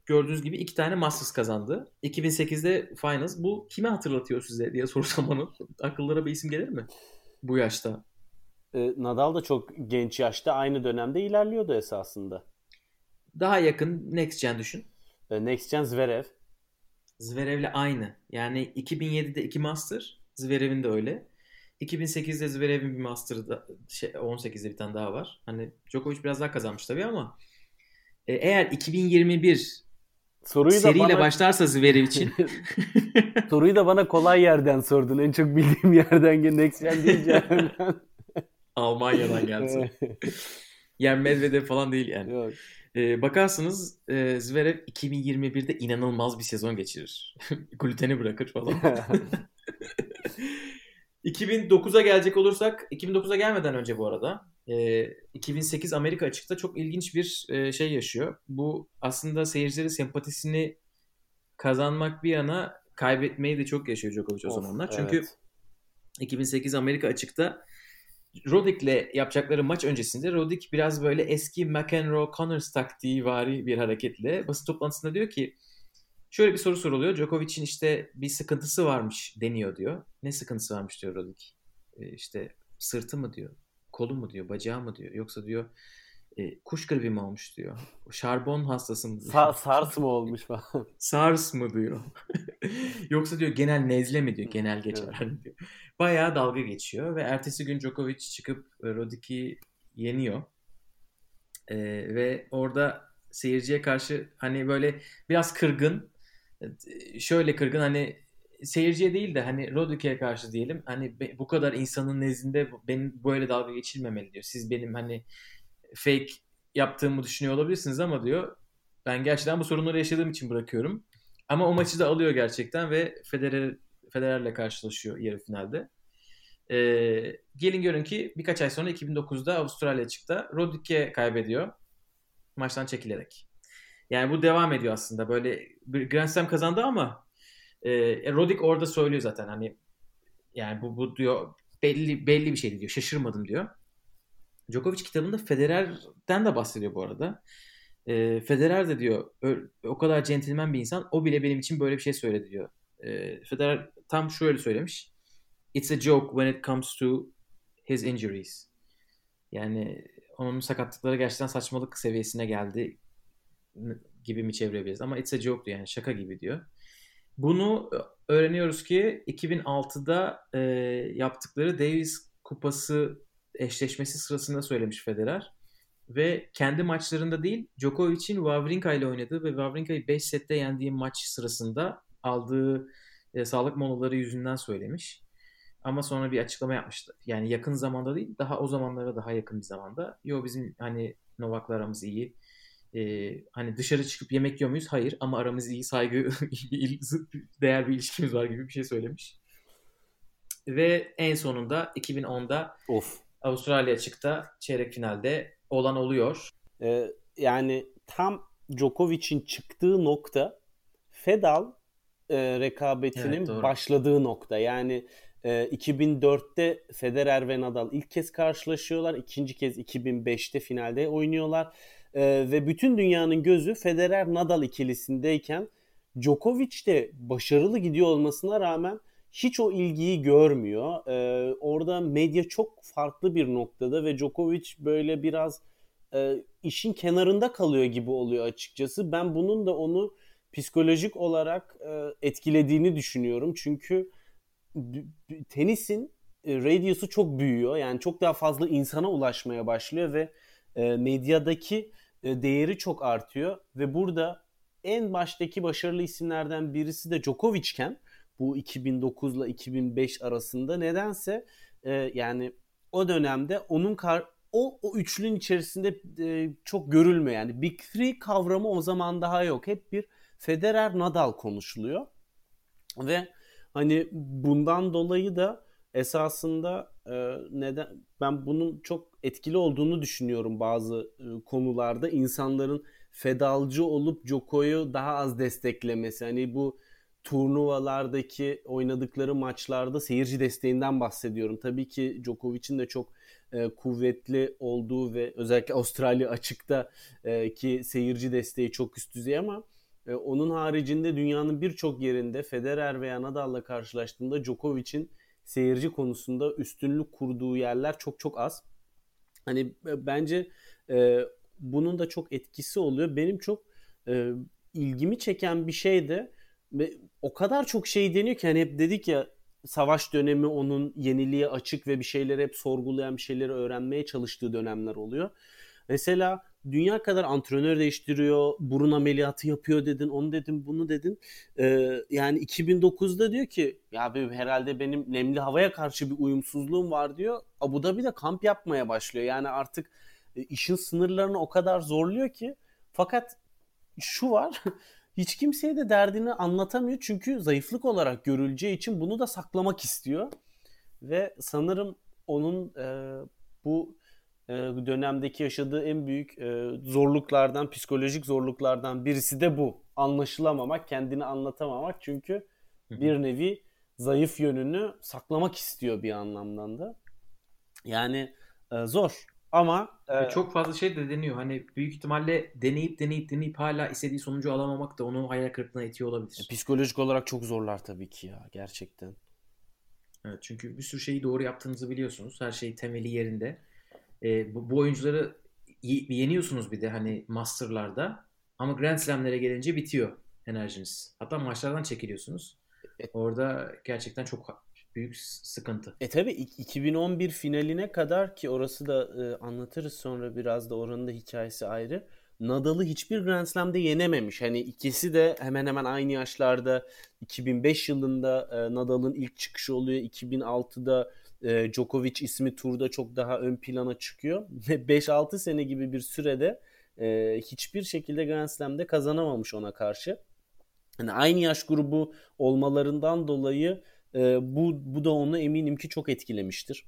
gördüğünüz gibi iki tane Masters kazandı. 2008'de Finals. Bu kime hatırlatıyor size diye sorsam onu. Akıllara bir isim gelir mi? Bu yaşta. E, Nadal da çok genç yaşta aynı dönemde ilerliyordu esasında. Daha yakın Next Gen düşün. E, Next Gen Zverev. Zverev'le aynı. Yani 2007'de iki Master. Zverev'in de öyle. 2008'de Zverev'in bir Master'da şey, 18'de bir tane daha var. Hani Djokovic biraz daha kazanmış tabii ama e, eğer 2021 Soruyu seriyle bana... başlarsa Zverev için. Soruyu da bana kolay yerden sordun. En çok bildiğim yerden Next Gen deyince. Almanya'dan gelsin. yani Medvedev falan değil yani. Yok. Ee, bakarsınız e, Zverev 2021'de inanılmaz bir sezon geçirir. Gluteni bırakır falan. 2009'a gelecek olursak, 2009'a gelmeden önce bu arada e, 2008 Amerika açıkta çok ilginç bir e, şey yaşıyor. Bu aslında seyircilerin sempatisini kazanmak bir yana kaybetmeyi de çok yaşıyor Djokovic o of, zamanlar. Çünkü evet. 2008 Amerika açıkta Roddick'le yapacakları maç öncesinde Roddick biraz böyle eski McEnroe Connors taktiği vari bir hareketle basın toplantısında diyor ki şöyle bir soru soruluyor. Djokovic'in işte bir sıkıntısı varmış deniyor diyor. Ne sıkıntısı varmış diyor Roddick. E, işte sırtı mı diyor kolu mu diyor, bacağı mı diyor. Yoksa diyor e, kuş gribi mi olmuş diyor. Şarbon hastası mı diyor. Sa- SARS mı olmuş falan. SARS mı diyor. Yoksa diyor genel nezle mi diyor. Genel geçer evet. diyor. Bayağı dalga geçiyor ve ertesi gün Djokovic çıkıp e, Rodik'i yeniyor. E, ve orada seyirciye karşı hani böyle biraz kırgın şöyle kırgın hani seyirciye değil de hani Rodriguez'e karşı diyelim hani bu kadar insanın nezdinde benim böyle dalga geçilmemeli diyor. Siz benim hani fake yaptığımı düşünüyor olabilirsiniz ama diyor ben gerçekten bu sorunları yaşadığım için bırakıyorum. Ama o maçı da alıyor gerçekten ve Federer Federer'le karşılaşıyor yarı finalde. Ee, gelin görün ki birkaç ay sonra 2009'da Avustralya çıktı. Rodriguez kaybediyor. Maçtan çekilerek. Yani bu devam ediyor aslında. Böyle Grand Slam kazandı ama e, Roddick orada söylüyor zaten hani yani bu, bu diyor belli belli bir şeydi diyor. Şaşırmadım diyor. Djokovic kitabında Federer'den de bahsediyor bu arada. E, Federer de diyor o kadar centilmen bir insan o bile benim için böyle bir şey söyledi diyor. E, Federer tam şöyle söylemiş. It's a joke when it comes to his injuries. Yani onun sakatlıkları gerçekten saçmalık seviyesine geldi gibi mi çevirebiliriz? Ama it's a joke diyor yani şaka gibi diyor. Bunu e, öğreniyoruz ki 2006'da e, yaptıkları Davis Kupası eşleşmesi sırasında söylemiş Federer. Ve kendi maçlarında değil Djokovic'in Wawrinka ile oynadığı ve Wawrinka'yı 5 sette yendiği maç sırasında aldığı e, sağlık molaları yüzünden söylemiş. Ama sonra bir açıklama yapmıştı. Yani yakın zamanda değil, daha o zamanlara daha yakın bir zamanda. Yo bizim hani Novak'la aramız iyi e, hani dışarı çıkıp yemek yiyor muyuz? Hayır ama aramız iyi, saygı, değer bir ilişkimiz var gibi bir şey söylemiş. Ve en sonunda 2010'da of. Avustralya çıktı çeyrek finalde olan oluyor. Ee, yani tam Djokovic'in çıktığı nokta Fedal e, rekabetinin evet, başladığı nokta. Yani e, 2004'te Federer ve Nadal ilk kez karşılaşıyorlar. İkinci kez 2005'te finalde oynuyorlar. Ee, ve bütün dünyanın gözü Federer-Nadal ikilisindeyken Djokovic de başarılı gidiyor olmasına rağmen hiç o ilgiyi görmüyor. Ee, orada medya çok farklı bir noktada ve Djokovic böyle biraz e, işin kenarında kalıyor gibi oluyor açıkçası. Ben bunun da onu psikolojik olarak e, etkilediğini düşünüyorum. Çünkü tenisin e, radyusu çok büyüyor. Yani çok daha fazla insana ulaşmaya başlıyor ve e, medyadaki e, değeri çok artıyor ve burada en baştaki başarılı isimlerden birisi de Djokovic'ken bu 2009 ile 2005 arasında nedense e, yani o dönemde onun kar o, o üçlünün içerisinde e, çok görülmüyor. Yani Big Three kavramı o zaman daha yok. Hep bir Federer Nadal konuşuluyor. Ve hani bundan dolayı da esasında e, neden ben bunun çok etkili olduğunu düşünüyorum bazı e, konularda insanların fedalcı olup Djoko'yu daha az desteklemesi. Hani bu turnuvalardaki oynadıkları maçlarda seyirci desteğinden bahsediyorum. Tabii ki Djokovic'in de çok e, kuvvetli olduğu ve özellikle Avustralya açıkta e, ki seyirci desteği çok üst düzey ama e, onun haricinde dünyanın birçok yerinde Federer veya Nadal'la karşılaştığında Djokovic'in seyirci konusunda üstünlük kurduğu yerler çok çok az. Hani e, bence e, bunun da çok etkisi oluyor. Benim çok e, ilgimi çeken bir şey de ve o kadar çok şey deniyor ki hani hep dedik ya savaş dönemi onun yeniliğe açık ve bir şeyleri hep sorgulayan bir şeyleri öğrenmeye çalıştığı dönemler oluyor. Mesela dünya kadar antrenör değiştiriyor, burun ameliyatı yapıyor dedin, onu dedin, bunu dedin. Ee, yani 2009'da diyor ki ya abi herhalde benim nemli havaya karşı bir uyumsuzluğum var diyor. Abu Dhabi'de kamp yapmaya başlıyor. Yani artık e, işin sınırlarını o kadar zorluyor ki. Fakat şu var. hiç kimseye de derdini anlatamıyor çünkü zayıflık olarak görüleceği için bunu da saklamak istiyor. Ve sanırım onun e, bu dönemdeki yaşadığı en büyük e, zorluklardan, psikolojik zorluklardan birisi de bu. Anlaşılamamak, kendini anlatamamak çünkü bir nevi zayıf yönünü saklamak istiyor bir anlamdan da. Yani e, zor. Ama e, çok fazla şey de deniyor. Hani büyük ihtimalle deneyip deneyip deneyip hala istediği sonucu alamamak da onu hayal kırıklığına itiyor olabilir. E, psikolojik olarak çok zorlar tabii ki ya gerçekten. Evet çünkü bir sürü şeyi doğru yaptığınızı biliyorsunuz. Her şey temeli yerinde. E, bu, bu oyuncuları yeniyorsunuz bir de hani Master'larda. Ama Grand Slam'lere gelince bitiyor enerjiniz. Hatta maçlardan çekiliyorsunuz. E, Orada gerçekten çok büyük sıkıntı. E tabi 2011 finaline kadar ki orası da e, anlatırız sonra biraz da oranın da hikayesi ayrı. Nadal'ı hiçbir Grand Slam'de yenememiş. Hani ikisi de hemen hemen aynı yaşlarda 2005 yılında e, Nadal'ın ilk çıkışı oluyor. 2006'da e, Djokovic ismi turda çok daha ön plana çıkıyor. Ve 5-6 sene gibi bir sürede e, hiçbir şekilde Grand Slam'de kazanamamış ona karşı. Yani aynı yaş grubu olmalarından dolayı e, bu, bu da onu eminim ki çok etkilemiştir.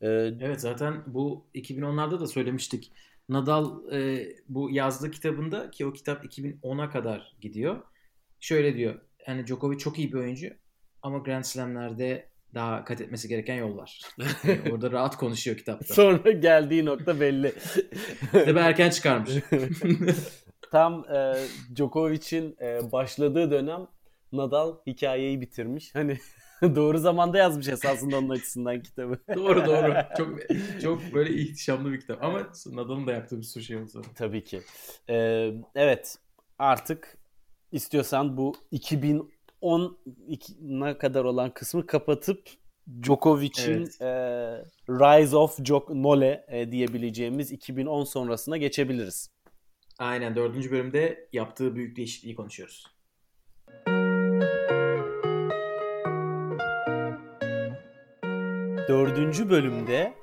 E, evet zaten bu 2010'larda da söylemiştik. Nadal e, bu yazdığı kitabında ki o kitap 2010'a kadar gidiyor. Şöyle diyor. Yani Djokovic çok iyi bir oyuncu ama Grand Slam'lerde daha kat etmesi gereken yol var. Yani orada rahat konuşuyor kitapta. Sonra geldiği nokta belli. Tabi erken çıkarmış. Tam e, Djokovic'in e, başladığı dönem Nadal hikayeyi bitirmiş. Hani doğru zamanda yazmış esasında onun açısından kitabı. doğru doğru. Çok çok böyle ihtişamlı bir kitap. Ama Nadal'ın da yaptığı bir sürü şey oldu. Tabii ki. Ee, evet artık istiyorsan bu 2010'a kadar olan kısmı kapatıp Djokovic'in evet. e, Rise of Djok Nole e, diyebileceğimiz 2010 sonrasına geçebiliriz. Aynen dördüncü bölümde yaptığı büyük değişikliği konuşuyoruz. Dördüncü bölümde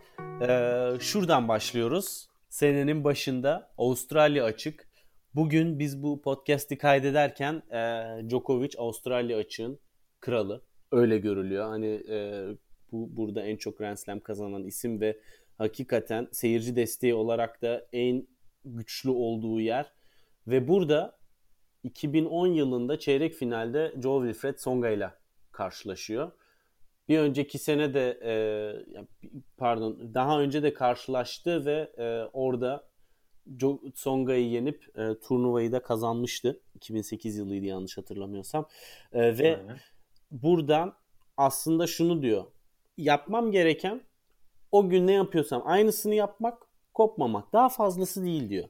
e, şuradan başlıyoruz. Senenin başında Avustralya açık. Bugün biz bu podcast'i kaydederken e, Djokovic Avustralya açığın kralı. Öyle görülüyor. Hani e, bu burada en çok Grand Slam kazanan isim ve hakikaten seyirci desteği olarak da en güçlü olduğu yer. Ve burada 2010 yılında çeyrek finalde Joe Wilfred Songa ile karşılaşıyor. Bir önceki sene de e, pardon daha önce de karşılaştı ve e, orada Songa'yı yenip e, turnuvayı da kazanmıştı. 2008 yılıydı yanlış hatırlamıyorsam. E, ve Aynen. buradan aslında şunu diyor. Yapmam gereken o gün ne yapıyorsam aynısını yapmak, kopmamak. Daha fazlası değil diyor.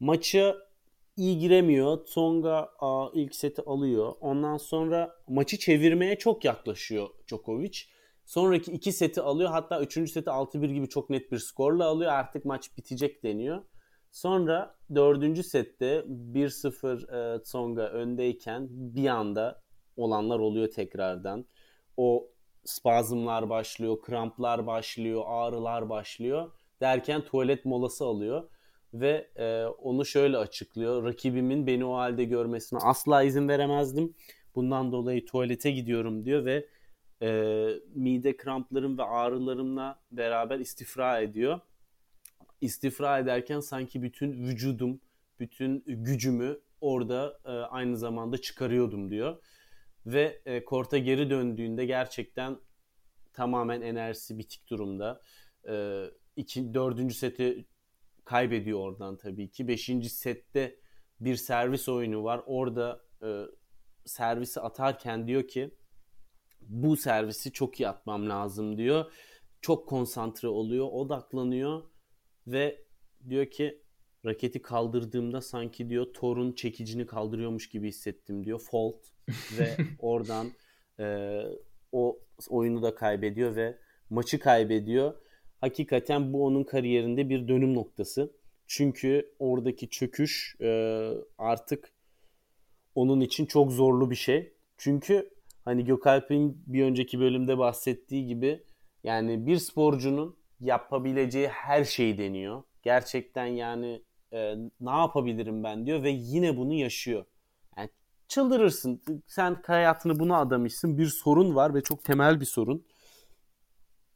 Maçı iyi giremiyor. Tsonga a, ilk seti alıyor. Ondan sonra maçı çevirmeye çok yaklaşıyor Djokovic. Sonraki iki seti alıyor. Hatta üçüncü seti 6-1 gibi çok net bir skorla alıyor. Artık maç bitecek deniyor. Sonra dördüncü sette 1-0 e, Tsonga öndeyken bir anda olanlar oluyor tekrardan. O spazmlar başlıyor, kramplar başlıyor, ağrılar başlıyor derken tuvalet molası alıyor ve e, onu şöyle açıklıyor. Rakibimin beni o halde görmesine asla izin veremezdim. Bundan dolayı tuvalete gidiyorum diyor ve e, mide kramplarım ve ağrılarımla beraber istifra ediyor. İstifra ederken sanki bütün vücudum bütün gücümü orada e, aynı zamanda çıkarıyordum diyor. Ve e, korta geri döndüğünde gerçekten tamamen enerjisi bitik durumda. E, iki, dördüncü seti kaybediyor oradan tabii ki. Beşinci sette bir servis oyunu var. Orada e, servisi atarken diyor ki bu servisi çok iyi atmam lazım diyor. Çok konsantre oluyor, odaklanıyor ve diyor ki raketi kaldırdığımda sanki diyor Thor'un çekicini kaldırıyormuş gibi hissettim diyor. Fault ve oradan e, o oyunu da kaybediyor ve maçı kaybediyor. Hakikaten bu onun kariyerinde bir dönüm noktası. Çünkü oradaki çöküş e, artık onun için çok zorlu bir şey. Çünkü hani Gökalp'in bir önceki bölümde bahsettiği gibi yani bir sporcunun yapabileceği her şeyi deniyor. Gerçekten yani e, ne yapabilirim ben diyor ve yine bunu yaşıyor. Yani çıldırırsın. Sen hayatını buna adamışsın. Bir sorun var ve çok temel bir sorun.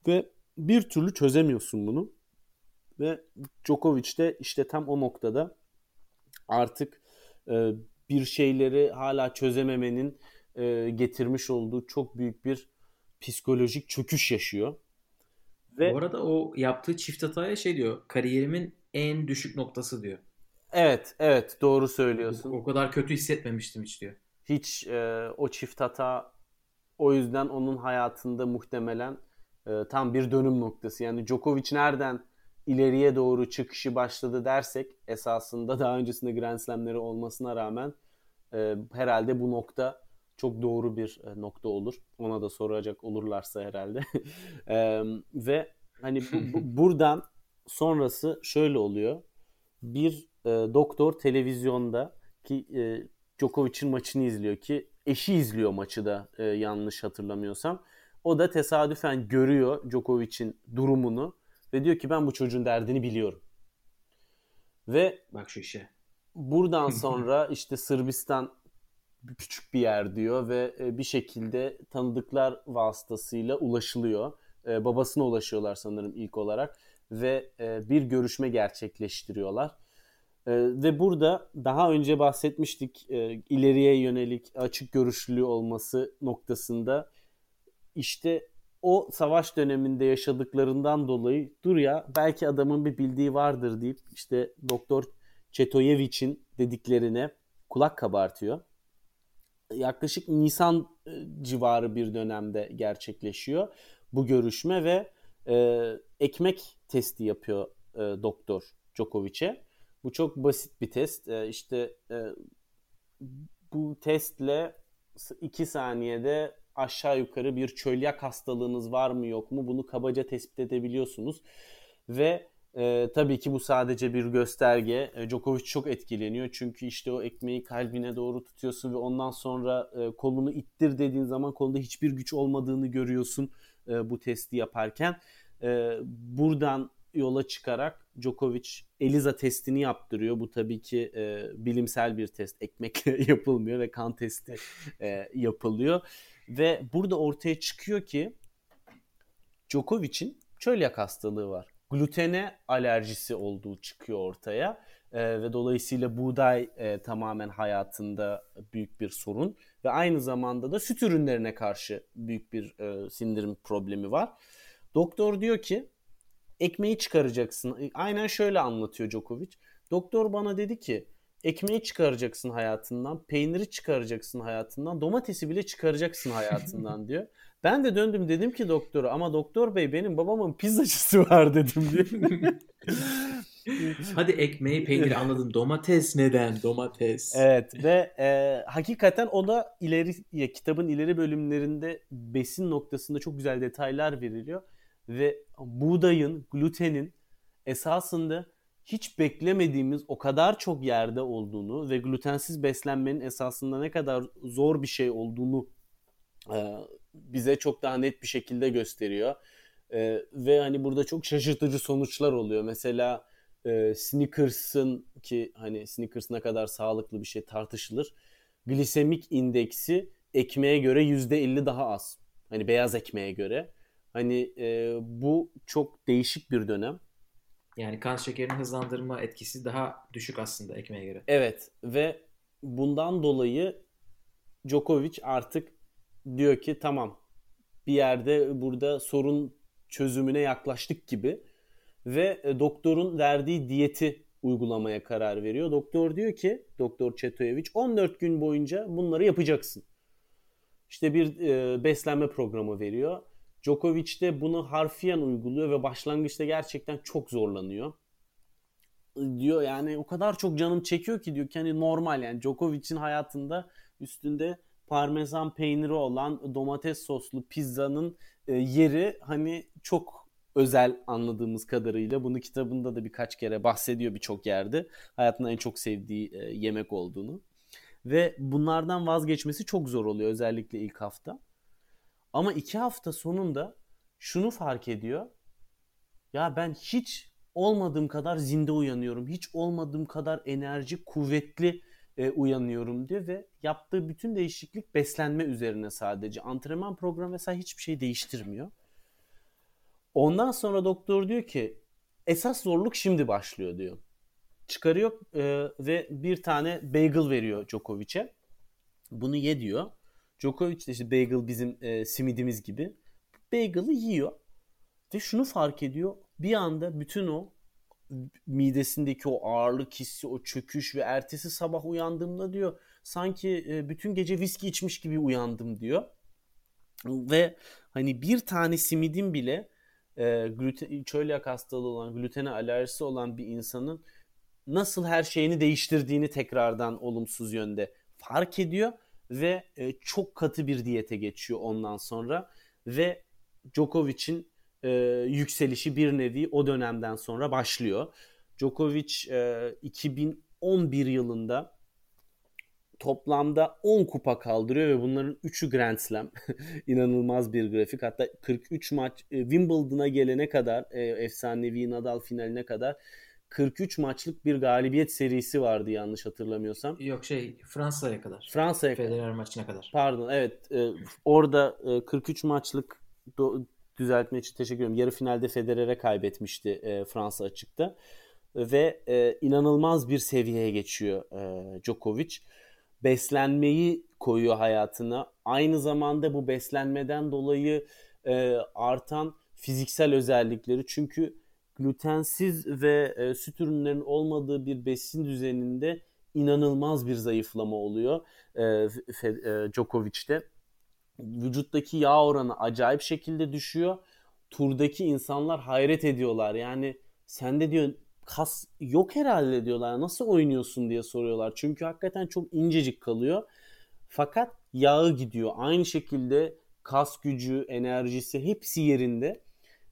Ve bir türlü çözemiyorsun bunu. Ve Djokovic de işte tam o noktada artık e, bir şeyleri hala çözememenin e, getirmiş olduğu çok büyük bir psikolojik çöküş yaşıyor. Ve... Bu arada o yaptığı çift hataya şey diyor. Kariyerimin en düşük noktası diyor. Evet, evet doğru söylüyorsun. O, o kadar kötü hissetmemiştim hiç diyor. Hiç e, o çift hata o yüzden onun hayatında muhtemelen e, tam bir dönüm noktası. Yani Djokovic nereden ileriye doğru çıkışı başladı dersek esasında daha öncesinde Grand Slam'leri olmasına rağmen e, herhalde bu nokta çok doğru bir e, nokta olur. Ona da soracak olurlarsa herhalde. e, ve hani bu, bu, buradan sonrası şöyle oluyor. Bir e, doktor televizyonda ki e, Djokovic'in maçını izliyor ki eşi izliyor maçı da e, yanlış hatırlamıyorsam. O da tesadüfen görüyor Djokovic'in durumunu ve diyor ki ben bu çocuğun derdini biliyorum. Ve bak şu işe. Buradan sonra işte Sırbistan küçük bir yer diyor ve e, bir şekilde tanıdıklar vasıtasıyla ulaşılıyor. E, babasına ulaşıyorlar sanırım ilk olarak ve e, bir görüşme gerçekleştiriyorlar. Ve burada daha önce bahsetmiştik ileriye yönelik açık görüşlülüğü olması noktasında işte o savaş döneminde yaşadıklarından dolayı dur ya belki adamın bir bildiği vardır deyip işte Doktor Çetoyevic'in dediklerine kulak kabartıyor. Yaklaşık Nisan e, civarı bir dönemde gerçekleşiyor bu görüşme ve e, ekmek testi yapıyor e, doktor Djokovic'e. Bu çok basit bir test. E, işte e, bu testle 2 saniyede aşağı yukarı bir çölyak hastalığınız var mı yok mu bunu kabaca tespit edebiliyorsunuz. Ve e, tabii ki bu sadece bir gösterge. E, Djokovic çok etkileniyor çünkü işte o ekmeği kalbine doğru tutuyorsun ve ondan sonra e, kolunu ittir dediğin zaman kolunda hiçbir güç olmadığını görüyorsun e, bu testi yaparken. E, buradan yola çıkarak Djokovic Eliza testini yaptırıyor. Bu tabii ki e, bilimsel bir test. Ekmekle yapılmıyor ve kan testi e, yapılıyor. Ve burada ortaya çıkıyor ki Djokovic'in çölyak hastalığı var. Glutene alerjisi olduğu çıkıyor ortaya. E, ve dolayısıyla buğday e, tamamen hayatında büyük bir sorun ve aynı zamanda da süt ürünlerine karşı büyük bir e, sindirim problemi var. Doktor diyor ki ekmeği çıkaracaksın. Aynen şöyle anlatıyor Djokovic. Doktor bana dedi ki ekmeği çıkaracaksın hayatından, peyniri çıkaracaksın hayatından, domatesi bile çıkaracaksın hayatından diyor. Ben de döndüm dedim ki doktora ama doktor bey benim babamın pizzacısı var dedim diyor. Hadi ekmeği peyniri anladım. Domates neden? Domates. Evet ve e, hakikaten o da ileri ya, kitabın ileri bölümlerinde besin noktasında çok güzel detaylar veriliyor ve buğdayın, glutenin esasında hiç beklemediğimiz o kadar çok yerde olduğunu ve glutensiz beslenmenin esasında ne kadar zor bir şey olduğunu e, bize çok daha net bir şekilde gösteriyor. E, ve hani burada çok şaşırtıcı sonuçlar oluyor. Mesela e, Snickers'ın ki hani Snickers ne kadar sağlıklı bir şey tartışılır. Glisemik indeksi ekmeğe göre %50 daha az. Hani beyaz ekmeğe göre. Hani e, bu çok değişik bir dönem. Yani kan şekerini hızlandırma etkisi daha düşük aslında ekmeğe göre. Evet ve bundan dolayı Djokovic artık diyor ki tamam bir yerde burada sorun çözümüne yaklaştık gibi ve e, doktorun verdiği diyeti uygulamaya karar veriyor. Doktor diyor ki Doktor Çetoyevic 14 gün boyunca bunları yapacaksın. İşte bir e, beslenme programı veriyor. Djokovic de bunu harfiyen uyguluyor ve başlangıçta gerçekten çok zorlanıyor. Diyor yani o kadar çok canım çekiyor ki diyor ki hani normal yani Djokovic'in hayatında üstünde parmesan peyniri olan domates soslu pizzanın e, yeri hani çok özel anladığımız kadarıyla. Bunu kitabında da birkaç kere bahsediyor birçok yerde. Hayatında en çok sevdiği e, yemek olduğunu. Ve bunlardan vazgeçmesi çok zor oluyor özellikle ilk hafta. Ama iki hafta sonunda şunu fark ediyor. Ya ben hiç olmadığım kadar zinde uyanıyorum. Hiç olmadığım kadar enerji, kuvvetli e, uyanıyorum diyor ve yaptığı bütün değişiklik beslenme üzerine sadece. Antrenman programı mesela hiçbir şey değiştirmiyor. Ondan sonra doktor diyor ki esas zorluk şimdi başlıyor diyor. Çıkarıyor e, ve bir tane bagel veriyor Djokovic'e. Bunu ye diyor. Djokovic de işte bagel bizim e, simidimiz gibi. Bagel'ı yiyor. Ve şunu fark ediyor. Bir anda bütün o midesindeki o ağırlık hissi, o çöküş ve ertesi sabah uyandığımda diyor sanki e, bütün gece viski içmiş gibi uyandım diyor. Ve hani bir tane simidin bile e, gluten, çölyak hastalığı olan, glutene alerjisi olan bir insanın nasıl her şeyini değiştirdiğini tekrardan olumsuz yönde fark ediyor ve e, çok katı bir diyete geçiyor ondan sonra ve Djokovic'in e, yükselişi bir nevi o dönemden sonra başlıyor. Djokovic e, 2011 yılında toplamda 10 kupa kaldırıyor ve bunların 3'ü Grand Slam. İnanılmaz bir grafik. Hatta 43 maç e, Wimbledon'a gelene kadar e, efsanevi Nadal finaline kadar 43 maçlık bir galibiyet serisi vardı yanlış hatırlamıyorsam. Yok şey Fransa'ya kadar. Fransa'ya kadar. Federer maçına kadar. Pardon evet e, orada e, 43 maçlık do, düzeltme için teşekkür ederim. Yarı finalde Federer'e kaybetmişti e, Fransa açıkta. Ve e, inanılmaz bir seviyeye geçiyor e, Djokovic. Beslenmeyi koyuyor hayatına. Aynı zamanda bu beslenmeden dolayı e, artan fiziksel özellikleri. Çünkü glutensiz ve e, süt ürünlerinin olmadığı bir besin düzeninde inanılmaz bir zayıflama oluyor e, e, Djokovic'te. Vücuttaki yağ oranı acayip şekilde düşüyor. Turdaki insanlar hayret ediyorlar. Yani sen de diyor kas yok herhalde diyorlar. Nasıl oynuyorsun diye soruyorlar. Çünkü hakikaten çok incecik kalıyor. Fakat yağı gidiyor. Aynı şekilde kas gücü, enerjisi hepsi yerinde.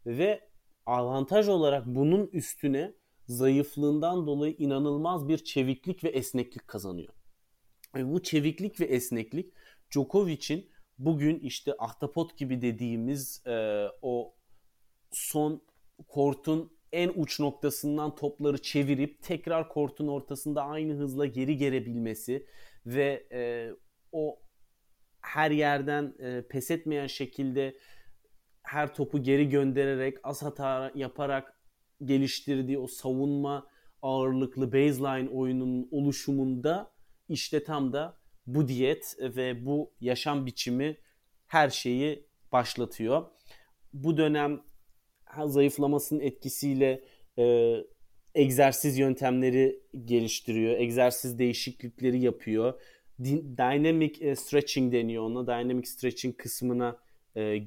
Ve avantaj olarak bunun üstüne zayıflığından dolayı inanılmaz bir çeviklik ve esneklik kazanıyor. Ve bu çeviklik ve esneklik Djokovic'in bugün işte ahtapot gibi dediğimiz e, o son kortun en uç noktasından topları çevirip tekrar kortun ortasında aynı hızla geri gelebilmesi ve e, o her yerden e, pes etmeyen şekilde her topu geri göndererek az hata yaparak geliştirdiği o savunma ağırlıklı baseline oyunun oluşumunda işte tam da bu diyet ve bu yaşam biçimi her şeyi başlatıyor. Bu dönem zayıflamasının etkisiyle e, egzersiz yöntemleri geliştiriyor. Egzersiz değişiklikleri yapıyor. Dynamic stretching deniyor ona. Dynamic stretching kısmına e,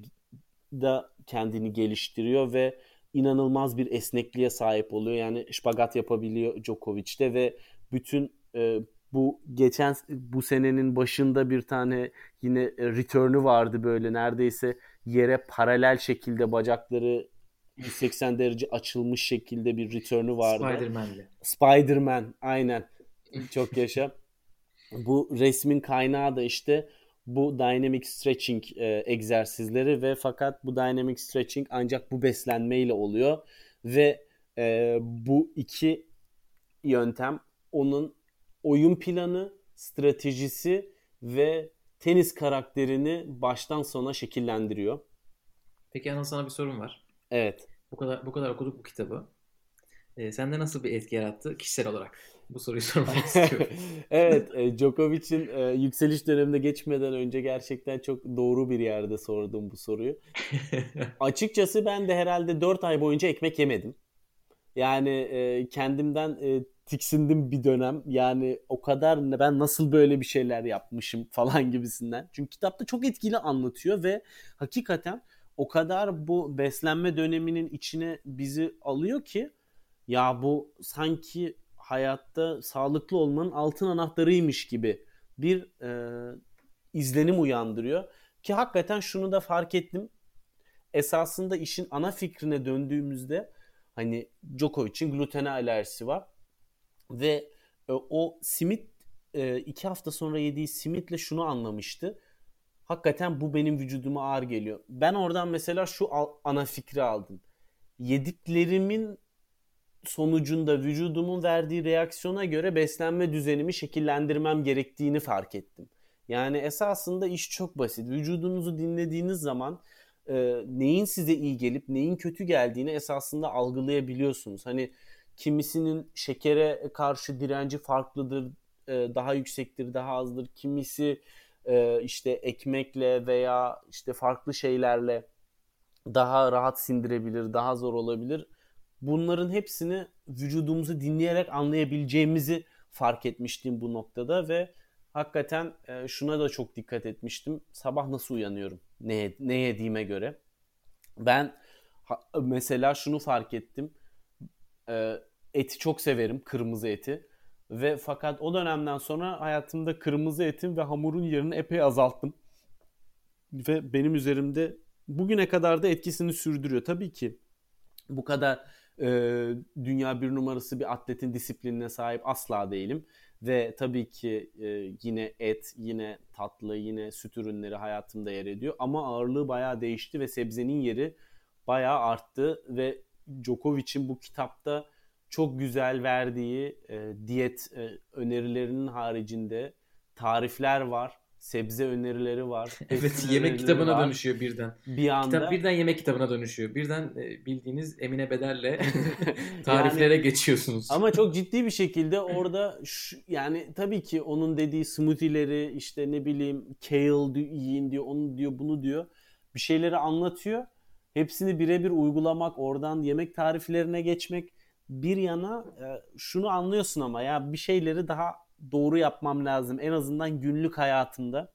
da kendini geliştiriyor ve inanılmaz bir esnekliğe sahip oluyor. Yani şpagat yapabiliyor Djokovic'te ve bütün e, bu geçen bu senenin başında bir tane yine return'ü vardı böyle neredeyse yere paralel şekilde bacakları 180 derece açılmış şekilde bir return'ü vardı. Spider-Man'li. Spider-Man aynen. Çok yaşa. bu resmin kaynağı da işte bu dynamic stretching e, egzersizleri ve fakat bu dynamic stretching ancak bu beslenmeyle oluyor ve e, bu iki yöntem onun oyun planı, stratejisi ve tenis karakterini baştan sona şekillendiriyor. Peki Anıl sana bir sorum var. Evet. Bu kadar bu kadar okuduk bu kitabı. E, sende nasıl bir etki yarattı kişisel olarak? Bu soruyu sormak istiyorum. evet, e, Djokovic'in e, yükseliş döneminde geçmeden önce gerçekten çok doğru bir yerde sordum bu soruyu. Açıkçası ben de herhalde 4 ay boyunca ekmek yemedim. Yani e, kendimden e, tiksindim bir dönem. Yani o kadar ben nasıl böyle bir şeyler yapmışım falan gibisinden. Çünkü kitapta çok etkili anlatıyor ve hakikaten o kadar bu beslenme döneminin içine bizi alıyor ki ya bu sanki hayatta sağlıklı olmanın altın anahtarıymış gibi bir e, izlenim uyandırıyor. Ki hakikaten şunu da fark ettim. Esasında işin ana fikrine döndüğümüzde hani Djokovic'in glutene alerjisi var. Ve e, o simit e, iki hafta sonra yediği simitle şunu anlamıştı. Hakikaten bu benim vücuduma ağır geliyor. Ben oradan mesela şu ana fikri aldım. Yediklerimin sonucunda vücudumun verdiği reaksiyona göre beslenme düzenimi şekillendirmem gerektiğini fark ettim. Yani esasında iş çok basit. Vücudunuzu dinlediğiniz zaman e, neyin size iyi gelip neyin kötü geldiğini esasında algılayabiliyorsunuz. Hani kimisinin şekere karşı direnci farklıdır, e, daha yüksektir, daha azdır. Kimisi e, işte ekmekle veya işte farklı şeylerle daha rahat sindirebilir, daha zor olabilir bunların hepsini vücudumuzu dinleyerek anlayabileceğimizi fark etmiştim bu noktada ve hakikaten e, şuna da çok dikkat etmiştim. Sabah nasıl uyanıyorum? Ne, ne yediğime göre. Ben mesela şunu fark ettim. E, eti çok severim, kırmızı eti. Ve fakat o dönemden sonra hayatımda kırmızı etin ve hamurun yerini epey azalttım. Ve benim üzerimde bugüne kadar da etkisini sürdürüyor. Tabii ki bu kadar e, dünya bir numarası bir atletin disiplinine sahip asla değilim. Ve tabii ki e, yine et, yine tatlı, yine süt ürünleri hayatımda yer ediyor. Ama ağırlığı bayağı değişti ve sebzenin yeri bayağı arttı. Ve Djokovic'in bu kitapta çok güzel verdiği e, diyet e, önerilerinin haricinde tarifler var sebze önerileri var. evet yemek kitabına var. dönüşüyor birden. Bir anda. Kitap birden yemek kitabına dönüşüyor. Birden e, bildiğiniz Emine Beder'le tariflere yani, geçiyorsunuz. Ama çok ciddi bir şekilde orada şu, yani tabii ki onun dediği smoothie'leri işte ne bileyim kale yiyin diyor, onu diyor, bunu diyor. Bir şeyleri anlatıyor. Hepsini birebir uygulamak, oradan yemek tariflerine geçmek bir yana e, şunu anlıyorsun ama ya bir şeyleri daha doğru yapmam lazım. En azından günlük hayatımda.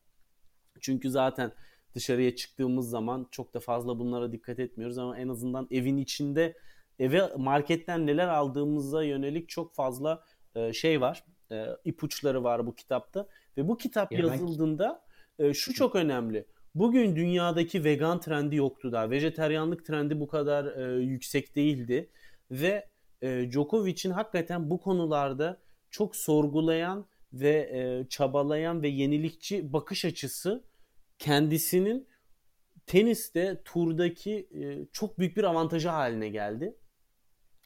Çünkü zaten dışarıya çıktığımız zaman çok da fazla bunlara dikkat etmiyoruz ama en azından evin içinde eve marketten neler aldığımıza yönelik çok fazla e, şey var. E, ipuçları var bu kitapta ve bu kitap ya yazıldığında e, şu çok önemli. Bugün dünyadaki vegan trendi yoktu daha. Vejeteryanlık trendi bu kadar yüksek değildi ve Djokovic'in hakikaten bu konularda çok sorgulayan ve e, çabalayan ve yenilikçi bakış açısı kendisinin teniste turdaki e, çok büyük bir avantajı haline geldi.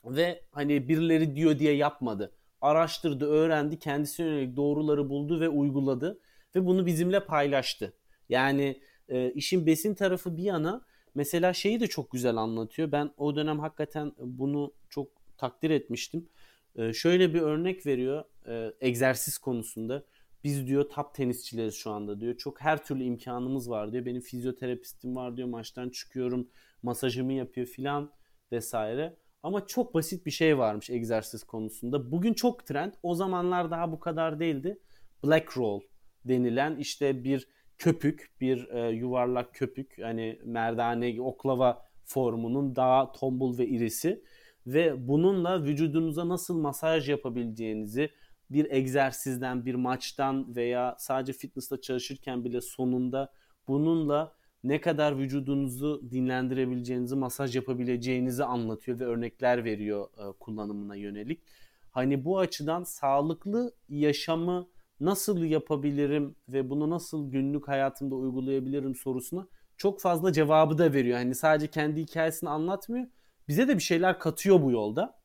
Ve hani birileri diyor diye yapmadı. Araştırdı, öğrendi, kendisine yönelik doğruları buldu ve uyguladı ve bunu bizimle paylaştı. Yani e, işin besin tarafı bir yana mesela şeyi de çok güzel anlatıyor. Ben o dönem hakikaten bunu çok takdir etmiştim. Ee, şöyle bir örnek veriyor e, egzersiz konusunda. Biz diyor top tenisçileriz şu anda diyor. Çok her türlü imkanımız var diyor. Benim fizyoterapistim var diyor. Maçtan çıkıyorum, masajımı yapıyor filan vesaire. Ama çok basit bir şey varmış egzersiz konusunda. Bugün çok trend. O zamanlar daha bu kadar değildi. Black roll denilen işte bir köpük, bir e, yuvarlak köpük. Hani merdane, oklava formunun daha tombul ve irisi ve bununla vücudunuza nasıl masaj yapabileceğinizi bir egzersizden, bir maçtan veya sadece fitness'ta çalışırken bile sonunda bununla ne kadar vücudunuzu dinlendirebileceğinizi, masaj yapabileceğinizi anlatıyor ve örnekler veriyor e, kullanımına yönelik. Hani bu açıdan sağlıklı yaşamı nasıl yapabilirim ve bunu nasıl günlük hayatımda uygulayabilirim sorusuna çok fazla cevabı da veriyor. Hani sadece kendi hikayesini anlatmıyor bize de bir şeyler katıyor bu yolda.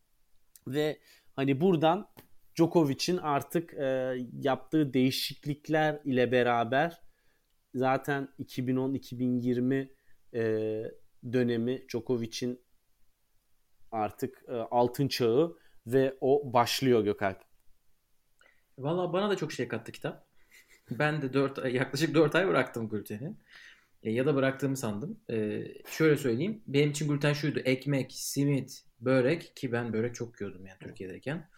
Ve hani buradan Djokovic'in artık e, yaptığı değişiklikler ile beraber zaten 2010-2020 e, dönemi Djokovic'in artık e, altın çağı ve o başlıyor Gökalp. Valla bana da çok şey kattı kitap. Ben de 4 yaklaşık 4 ay bıraktım gluteni. E, ya da bıraktığımı sandım. E, şöyle söyleyeyim. Benim için gluten şuydu. Ekmek, simit, börek ki ben börek çok yiyordum yani Türkiye'deyken.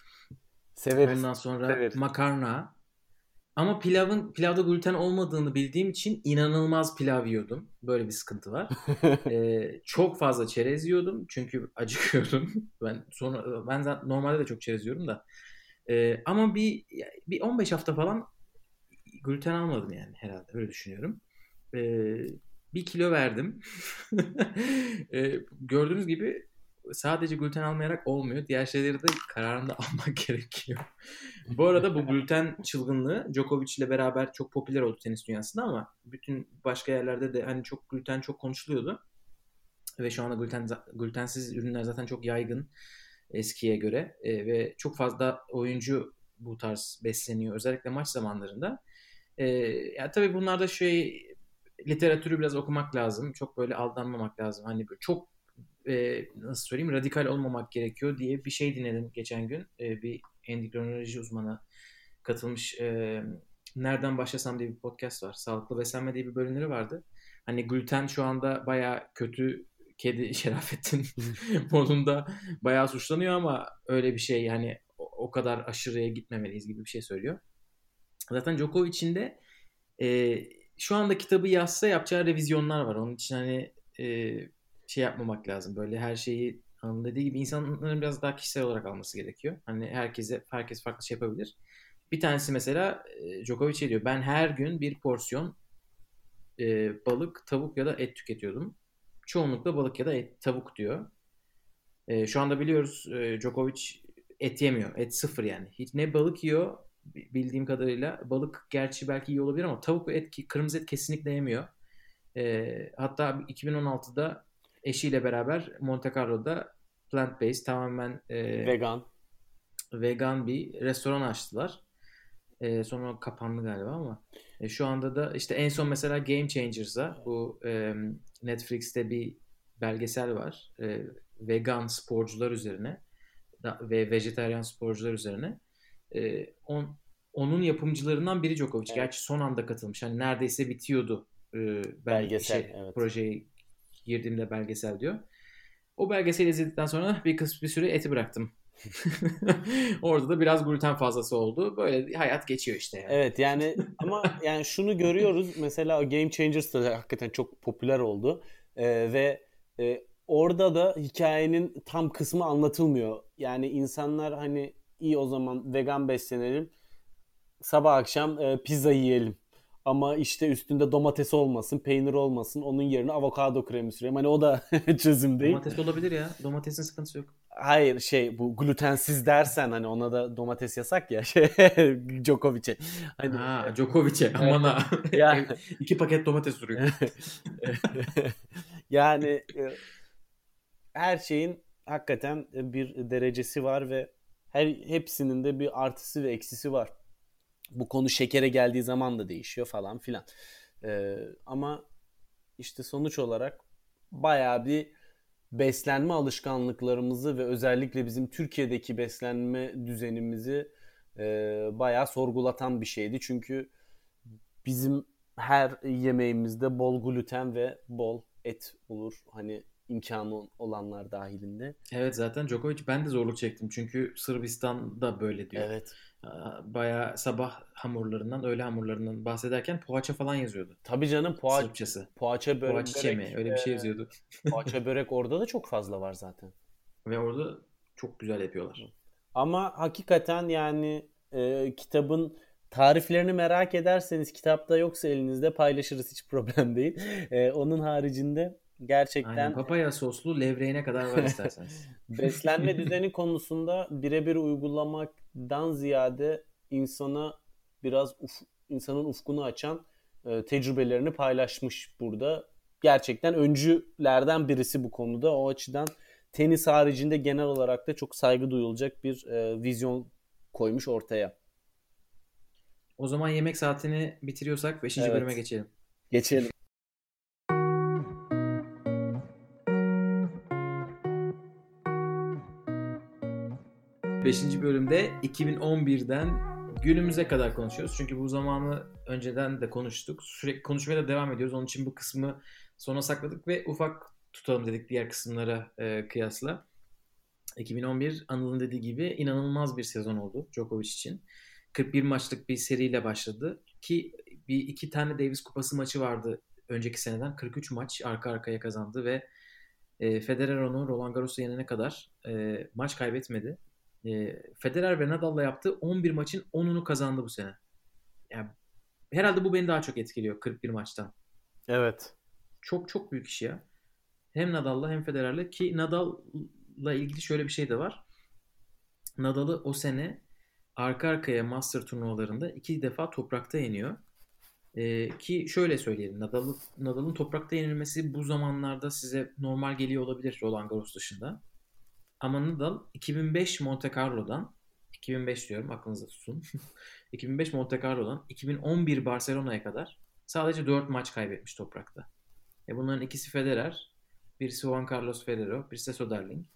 Severiz. Ondan sonra Severiz. makarna. Ama pilavın pilavda gluten olmadığını bildiğim için inanılmaz pilav yiyordum. Böyle bir sıkıntı var. Ee, çok fazla çerez yiyordum çünkü acıkıyordum. Ben sonra ben zaten normalde de çok çerez yiyorum da. Ee, ama bir bir 15 hafta falan gluten almadım yani herhalde öyle düşünüyorum. Ee, bir kilo verdim. Ee, gördüğünüz gibi sadece gluten almayarak olmuyor. Diğer şeyleri de kararında almak gerekiyor. Bu arada bu gluten çılgınlığı Djokovic ile beraber çok popüler oldu tenis dünyasında ama bütün başka yerlerde de hani çok gluten çok konuşuluyordu. Ve şu anda gluten glutensiz ürünler zaten çok yaygın eskiye göre E, ve çok fazla oyuncu bu tarz besleniyor özellikle maç zamanlarında. E, ya tabii bunlarda şey literatürü biraz okumak lazım. Çok böyle aldanmamak lazım. Hani böyle çok e, nasıl söyleyeyim radikal olmamak gerekiyor diye bir şey dinledim geçen gün. E, bir endokrinoloji uzmanı katılmış e, Nereden Başlasam diye bir podcast var. Sağlıklı Beslenme diye bir bölümleri vardı. Hani gluten şu anda baya kötü kedi Şerafettin modunda bayağı suçlanıyor ama öyle bir şey yani o, o kadar aşırıya gitmemeliyiz gibi bir şey söylüyor. Zaten Djokovic'in de e, şu anda kitabı yazsa yapacağı revizyonlar var. Onun için hani e, şey yapmamak lazım. Böyle her şeyi dediği gibi insanların biraz daha kişisel olarak alması gerekiyor. Hani herkese herkes farklı şey yapabilir. Bir tanesi mesela e, Djokovic şey diyor. Ben her gün bir porsiyon e, balık, tavuk ya da et tüketiyordum. Çoğunlukla balık ya da et, tavuk diyor. E, şu anda biliyoruz e, et yemiyor. Et sıfır yani. Hiç ne balık yiyor bildiğim kadarıyla. Balık gerçi belki iyi olabilir ama tavuk ve et, kırmızı et kesinlikle yemiyor. E, hatta 2016'da eşiyle beraber Monte Carlo'da plant-based tamamen e, Vegan. vegan bir restoran açtılar. E, sonra kapandı galiba ama e, şu anda da işte en son mesela Game Changers'a bu e, Netflix'te bir belgesel var. E, vegan sporcular üzerine da, ve vejetaryen sporcular üzerine. E, on, onun yapımcılarından biri Djokovic. Evet. Gerçi son anda katılmış. Hani neredeyse bitiyordu. E, Belgesel, şey, evet. projeye girdiğimde belgesel diyor. O belgeseli izledikten sonra bir kısmı bir süre eti bıraktım. Orada da biraz gluten fazlası oldu. Böyle hayat geçiyor işte. Yani. Evet yani ama yani şunu görüyoruz mesela Game Changers da hakikaten çok popüler oldu Ee, ve e, orada da hikayenin tam kısmı anlatılmıyor. Yani insanlar hani iyi o zaman vegan beslenelim sabah akşam e, pizza yiyelim. Ama işte üstünde domates olmasın, peynir olmasın. Onun yerine avokado kremi süreyim. Hani o da çözüm değil. Domates olabilir ya. Domatesin sıkıntısı yok. Hayır şey bu glutensiz dersen hani ona da domates yasak ya şey Djokovic'e. Hani Ha, Djokovic'e aman ha. Ya. İki paket domates duruyor. yani e, her şeyin hakikaten bir derecesi var ve her hepsinin de bir artısı ve eksisi var. Bu konu şekere geldiği zaman da değişiyor falan filan. Ee, ama işte sonuç olarak bayağı bir beslenme alışkanlıklarımızı ve özellikle bizim Türkiye'deki beslenme düzenimizi e, bayağı sorgulatan bir şeydi. Çünkü bizim her yemeğimizde bol gluten ve bol et olur. Hani imkanı olanlar dahilinde. Evet zaten Djokovic ben de zorluk çektim. Çünkü Sırbistan'da böyle diyor. Evet. Bayağı sabah hamurlarından, öğle hamurlarından bahsederken poğaça falan yazıyordu. Tabii canım poğaça, Sırpçası. poğaça börek, Poğaça yemeği öyle bir şey yazıyordu. poğaça börek orada da çok fazla var zaten. Ve orada çok güzel yapıyorlar. Ama hakikaten yani e, kitabın tariflerini merak ederseniz kitapta yoksa elinizde paylaşırız hiç problem değil. E, onun haricinde gerçekten Aynen papaya soslu levreğine kadar var isterseniz. beslenme düzeni konusunda birebir uygulamaktan ziyade insana biraz uf, insanın ufkunu açan e, tecrübelerini paylaşmış burada. Gerçekten öncülerden birisi bu konuda. O açıdan tenis haricinde genel olarak da çok saygı duyulacak bir e, vizyon koymuş ortaya. O zaman yemek saatini bitiriyorsak 5. Evet. bölüme geçelim. Geçelim. 5. bölümde 2011'den günümüze kadar konuşuyoruz. Çünkü bu zamanı önceden de konuştuk. Sürekli konuşmaya da devam ediyoruz. Onun için bu kısmı sona sakladık ve ufak tutalım dedik diğer kısımlara e, kıyasla. 2011 Anıl'ın dediği gibi inanılmaz bir sezon oldu Djokovic için. 41 maçlık bir seriyle başladı ki bir iki tane Davis Kupası maçı vardı önceki seneden. 43 maç arka arkaya kazandı ve e, Federer onu Roland Garros'u yenene kadar e, maç kaybetmedi. E, Federer ve Nadal'la yaptığı 11 maçın 10'unu kazandı bu sene. Yani herhalde bu beni daha çok etkiliyor 41 maçtan. Evet. Çok çok büyük iş ya. Hem Nadal'la hem Federer'le ki Nadal'la ilgili şöyle bir şey de var. Nadal'ı o sene arka arkaya Master turnuvalarında iki defa toprakta yeniyor. Ee, ki şöyle söyleyelim. Nadal'ın Nadal'ın toprakta yenilmesi bu zamanlarda size normal geliyor olabilir Roland Garros dışında. Ama Nadal 2005 Monte Carlo'dan 2005 diyorum aklınızda tutun. 2005 Monte Carlo'dan 2011 Barcelona'ya kadar sadece 4 maç kaybetmiş toprakta. E bunların ikisi Federer, birisi Juan Carlos Ferrero, birisi de Soderling.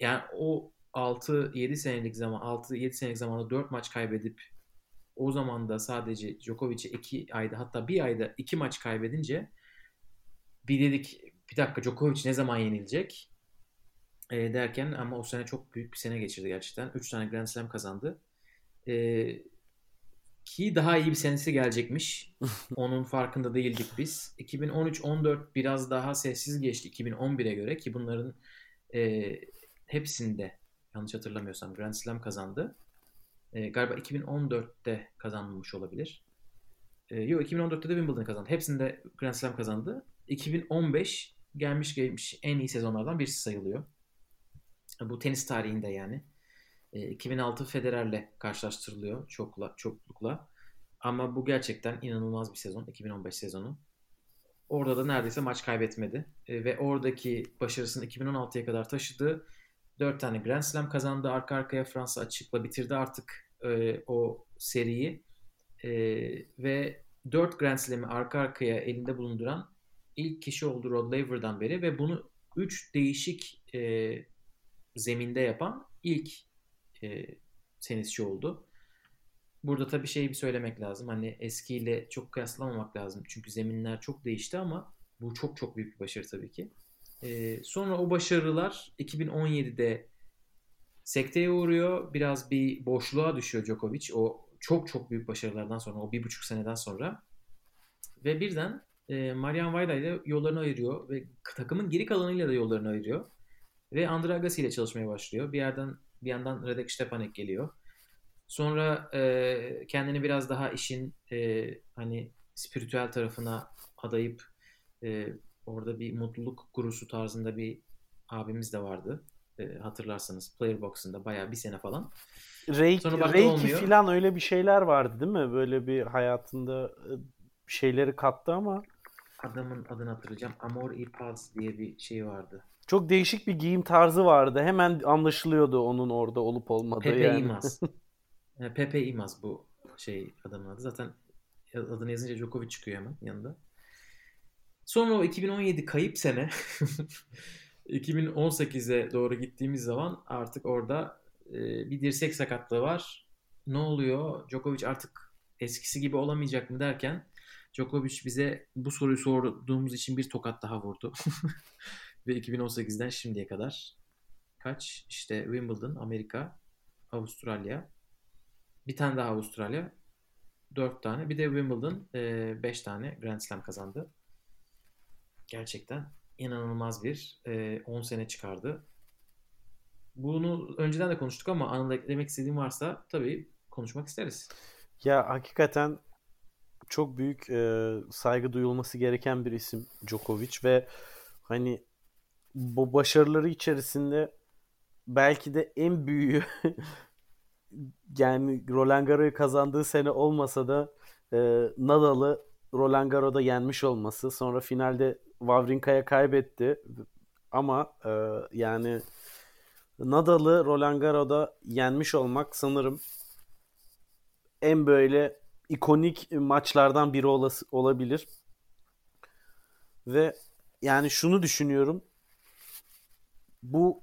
Yani o 6-7 senelik zaman 6-7 senelik zamanda 4 maç kaybedip o zaman da sadece Djokovic'e 2 ayda hatta bir ayda 2 maç kaybedince bir dedik bir dakika Djokovic ne zaman yenilecek e, derken ama o sene çok büyük bir sene geçirdi gerçekten. 3 tane Grand Slam kazandı. E, ki daha iyi bir senesi gelecekmiş. Onun farkında değildik biz. 2013-14 biraz daha sessiz geçti 2011'e göre ki bunların e, hepsinde yanlış hatırlamıyorsam Grand Slam kazandı. E, galiba 2014'te kazanmış olabilir. E, yok 2014'te de Wimbledon kazandı. Hepsinde Grand Slam kazandı. 2015 gelmiş gelmiş en iyi sezonlardan birisi sayılıyor. Bu tenis tarihinde yani. E, 2006 Federer'le karşılaştırılıyor çokla, çoklukla. Ama bu gerçekten inanılmaz bir sezon. 2015 sezonu. Orada da neredeyse maç kaybetmedi. E, ve oradaki başarısını 2016'ya kadar taşıdı. 4 tane Grand Slam kazandı. Arka arkaya Fransa açıkla bitirdi artık e, o seriyi. E, ve 4 Grand Slam'i arka arkaya elinde bulunduran ilk kişi oldu Rod Laver'dan beri ve bunu 3 değişik e, zeminde yapan ilk e, tenisçi oldu. Burada tabii şey bir söylemek lazım. Hani eskiyle çok kıyaslamamak lazım. Çünkü zeminler çok değişti ama bu çok çok büyük bir başarı tabii ki. E, sonra o başarılar 2017'de sekteye uğruyor. Biraz bir boşluğa düşüyor Djokovic. O çok çok büyük başarılardan sonra, o bir buçuk seneden sonra. Ve birden e, Marian Vajda ile yollarını ayırıyor ve takımın geri kalanıyla da yollarını ayırıyor. Ve Andre Agassi ile çalışmaya başlıyor. Bir yerden bir yandan Radek Stepanek geliyor. Sonra e, kendini biraz daha işin e, hani spiritüel tarafına adayıp e, orada bir mutluluk gurusu tarzında bir abimiz de vardı. E, hatırlarsanız Player Box'ında bayağı bir sene falan. Reiki, Sonra Reiki falan öyle bir şeyler vardı değil mi? Böyle bir hayatında şeyleri kattı ama. Adamın adını hatırlayacağım. Amor y Paz diye bir şey vardı. Çok değişik bir giyim tarzı vardı. Hemen anlaşılıyordu onun orada olup olmadığı. Pepe yani. İmaz. Pepe İmaz bu şey adamın adı. Zaten adını yazınca Djokovic çıkıyor hemen yanında. Sonra o 2017 kayıp sene 2018'e doğru gittiğimiz zaman artık orada e, bir dirsek sakatlığı var. Ne oluyor? Djokovic artık eskisi gibi olamayacak mı derken Djokovic bize bu soruyu sorduğumuz için bir tokat daha vurdu. Ve 2018'den şimdiye kadar kaç? İşte Wimbledon, Amerika, Avustralya. Bir tane daha Avustralya. Dört tane. Bir de Wimbledon e, beş tane Grand Slam kazandı. Gerçekten inanılmaz bir 10 e, sene çıkardı. Bunu önceden de konuştuk ama anında eklemek istediğim varsa tabii konuşmak isteriz. Ya hakikaten çok büyük e, saygı duyulması gereken bir isim Djokovic ve hani bu başarıları içerisinde belki de en büyüğü yani Roland Garros'u kazandığı sene olmasa da e, Nadal'ı Roland Garros'da yenmiş olması sonra finalde Wawrinka'ya kaybetti ama e, yani Nadal'ı Roland Garros'da yenmiş olmak sanırım en böyle ikonik maçlardan biri olası, olabilir. Ve yani şunu düşünüyorum. Bu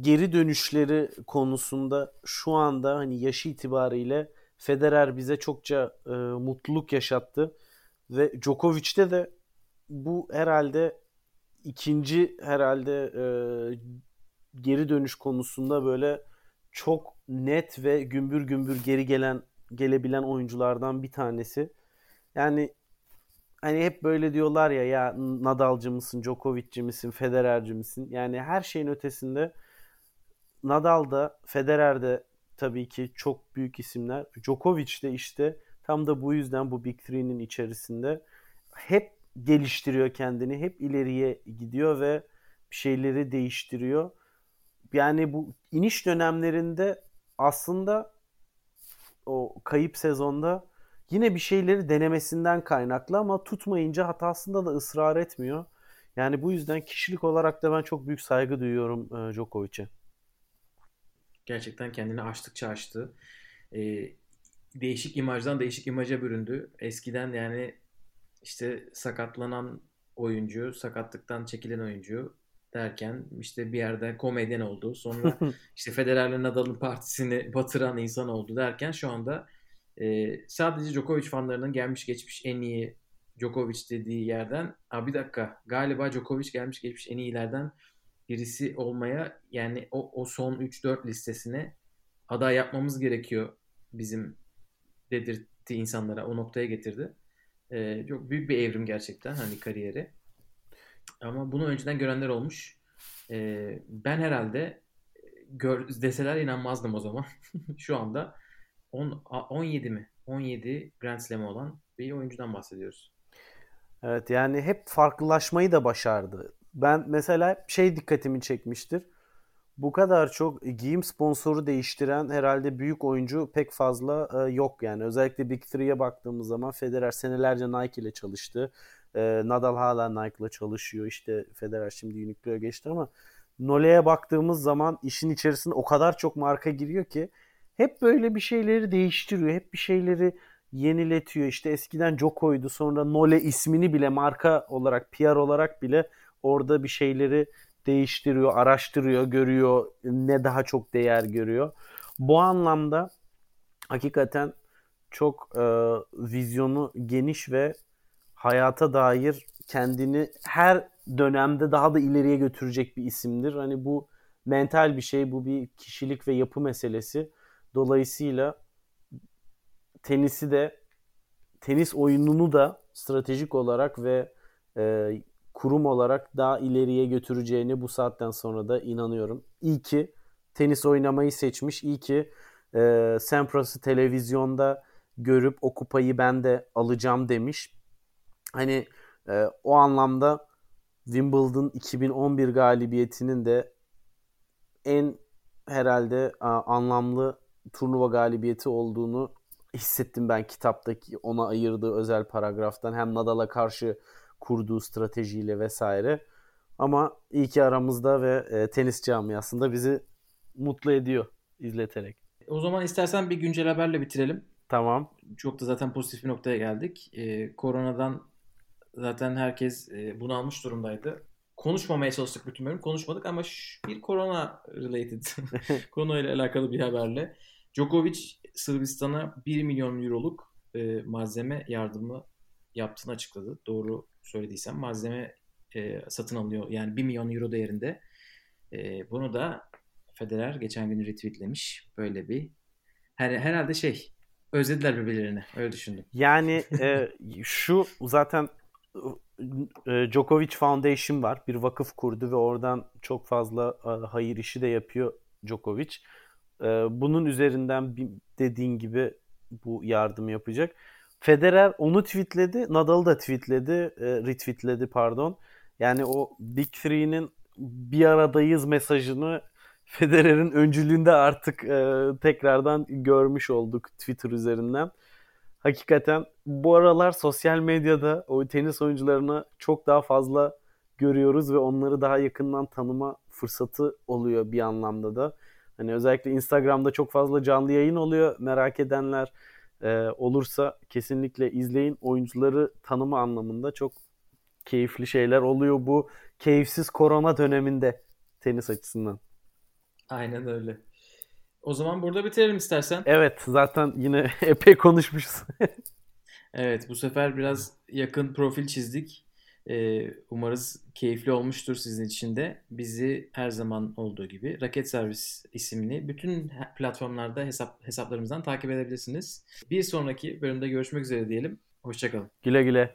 geri dönüşleri konusunda şu anda hani yaşı itibariyle Federer bize çokça e, mutluluk yaşattı ve Djokovic'te de bu herhalde ikinci herhalde e, geri dönüş konusunda böyle çok net ve gümbür gümbür geri gelen gelebilen oyunculardan bir tanesi. Yani hani hep böyle diyorlar ya ya Nadal'cı mısın, Djokovic'ci misin, Federer'ci misin? Yani her şeyin ötesinde Nadal da Federer de tabii ki çok büyük isimler. Djokovic de işte tam da bu yüzden bu Big Three'nin içerisinde hep geliştiriyor kendini. Hep ileriye gidiyor ve bir şeyleri değiştiriyor. Yani bu iniş dönemlerinde aslında o kayıp sezonda yine bir şeyleri denemesinden kaynaklı ama tutmayınca hatasında da ısrar etmiyor. Yani bu yüzden kişilik olarak da ben çok büyük saygı duyuyorum e, Djokovic'e. Gerçekten kendini açtıkça açtı. Ee, değişik imajdan değişik imaja büründü. Eskiden yani işte sakatlanan oyuncu, sakatlıktan çekilen oyuncu derken işte bir yerde komedyen oldu. Sonra işte Federer'le Nadal'ın partisini batıran insan oldu derken şu anda e, sadece Djokovic fanlarının gelmiş geçmiş en iyi Djokovic dediği yerden Aa, bir dakika galiba Djokovic gelmiş geçmiş en iyilerden birisi olmaya yani o, o son 3-4 listesine aday yapmamız gerekiyor bizim dedirtti insanlara o noktaya getirdi. Ee, çok büyük bir evrim gerçekten hani kariyeri. Ama bunu önceden görenler olmuş. Ee, ben herhalde gör, deseler inanmazdım o zaman. Şu anda 10, 17 mi? 17 Grand Slam olan bir oyuncudan bahsediyoruz. Evet yani hep farklılaşmayı da başardı. Ben mesela şey dikkatimi çekmiştir. Bu kadar çok giyim sponsoru değiştiren herhalde büyük oyuncu pek fazla e, yok yani. Özellikle Big Three'ye baktığımız zaman Federer senelerce Nike ile çalıştı. E, Nadal hala Nike ile çalışıyor. İşte Federer şimdi Uniqlo'ya geçti ama Nole'ye baktığımız zaman işin içerisinde o kadar çok marka giriyor ki hep böyle bir şeyleri değiştiriyor. Hep bir şeyleri yeniletiyor. İşte eskiden Joko'ydu sonra Nole ismini bile marka olarak, PR olarak bile orada bir şeyleri değiştiriyor, araştırıyor, görüyor, ne daha çok değer görüyor. Bu anlamda hakikaten çok e, vizyonu geniş ve hayata dair kendini her dönemde daha da ileriye götürecek bir isimdir. Hani bu mental bir şey, bu bir kişilik ve yapı meselesi. Dolayısıyla tenisi de tenis oyununu da stratejik olarak ve e, kurum olarak daha ileriye götüreceğini bu saatten sonra da inanıyorum. İyi ki tenis oynamayı seçmiş. İyi ki e, Sampras'ı televizyonda görüp o kupayı ben de alacağım demiş. Hani e, o anlamda Wimbledon 2011 galibiyetinin de en herhalde a, anlamlı turnuva galibiyeti olduğunu hissettim ben kitaptaki ona ayırdığı özel paragraftan. Hem Nadal'a karşı kurduğu stratejiyle vesaire. Ama iyi ki aramızda ve e, tenis camiasında bizi mutlu ediyor izleterek. O zaman istersen bir güncel haberle bitirelim. Tamam. Çok da zaten pozitif bir noktaya geldik. Ee, koronadan zaten herkes e, bunu almış durumdaydı. Konuşmamaya çalıştık bütün bölüm. Konuşmadık ama bir korona related, korona ile alakalı bir haberle. Djokovic Sırbistan'a 1 milyon euroluk e, malzeme yardımı yaptığını açıkladı. Doğru söylediysem malzeme e, satın alıyor. Yani 1 milyon euro değerinde. E, bunu da Federer geçen gün retweetlemiş. Böyle bir her, herhalde şey özlediler birbirlerini. Öyle düşündüm. Yani e, şu zaten e, Djokovic Foundation var. Bir vakıf kurdu ve oradan çok fazla e, hayır işi de yapıyor Djokovic. E, bunun üzerinden dediğin gibi bu yardım yapacak. Federer onu tweetledi. Nadal da tweetledi. E, retweetledi pardon. Yani o Big Three'nin bir aradayız mesajını Federer'in öncülüğünde artık e, tekrardan görmüş olduk Twitter üzerinden. Hakikaten bu aralar sosyal medyada o tenis oyuncularını çok daha fazla görüyoruz ve onları daha yakından tanıma fırsatı oluyor bir anlamda da. Hani özellikle Instagram'da çok fazla canlı yayın oluyor. Merak edenler e, olursa kesinlikle izleyin. Oyuncuları tanıma anlamında çok keyifli şeyler oluyor bu keyifsiz korona döneminde tenis açısından. Aynen öyle. O zaman burada bitirelim istersen. Evet zaten yine epey konuşmuşuz. Evet bu sefer biraz yakın profil çizdik. Ee, umarız keyifli olmuştur sizin için de. Bizi her zaman olduğu gibi Raket Servis isimli bütün platformlarda hesap hesaplarımızdan takip edebilirsiniz. Bir sonraki bölümde görüşmek üzere diyelim. Hoşçakalın. Güle güle.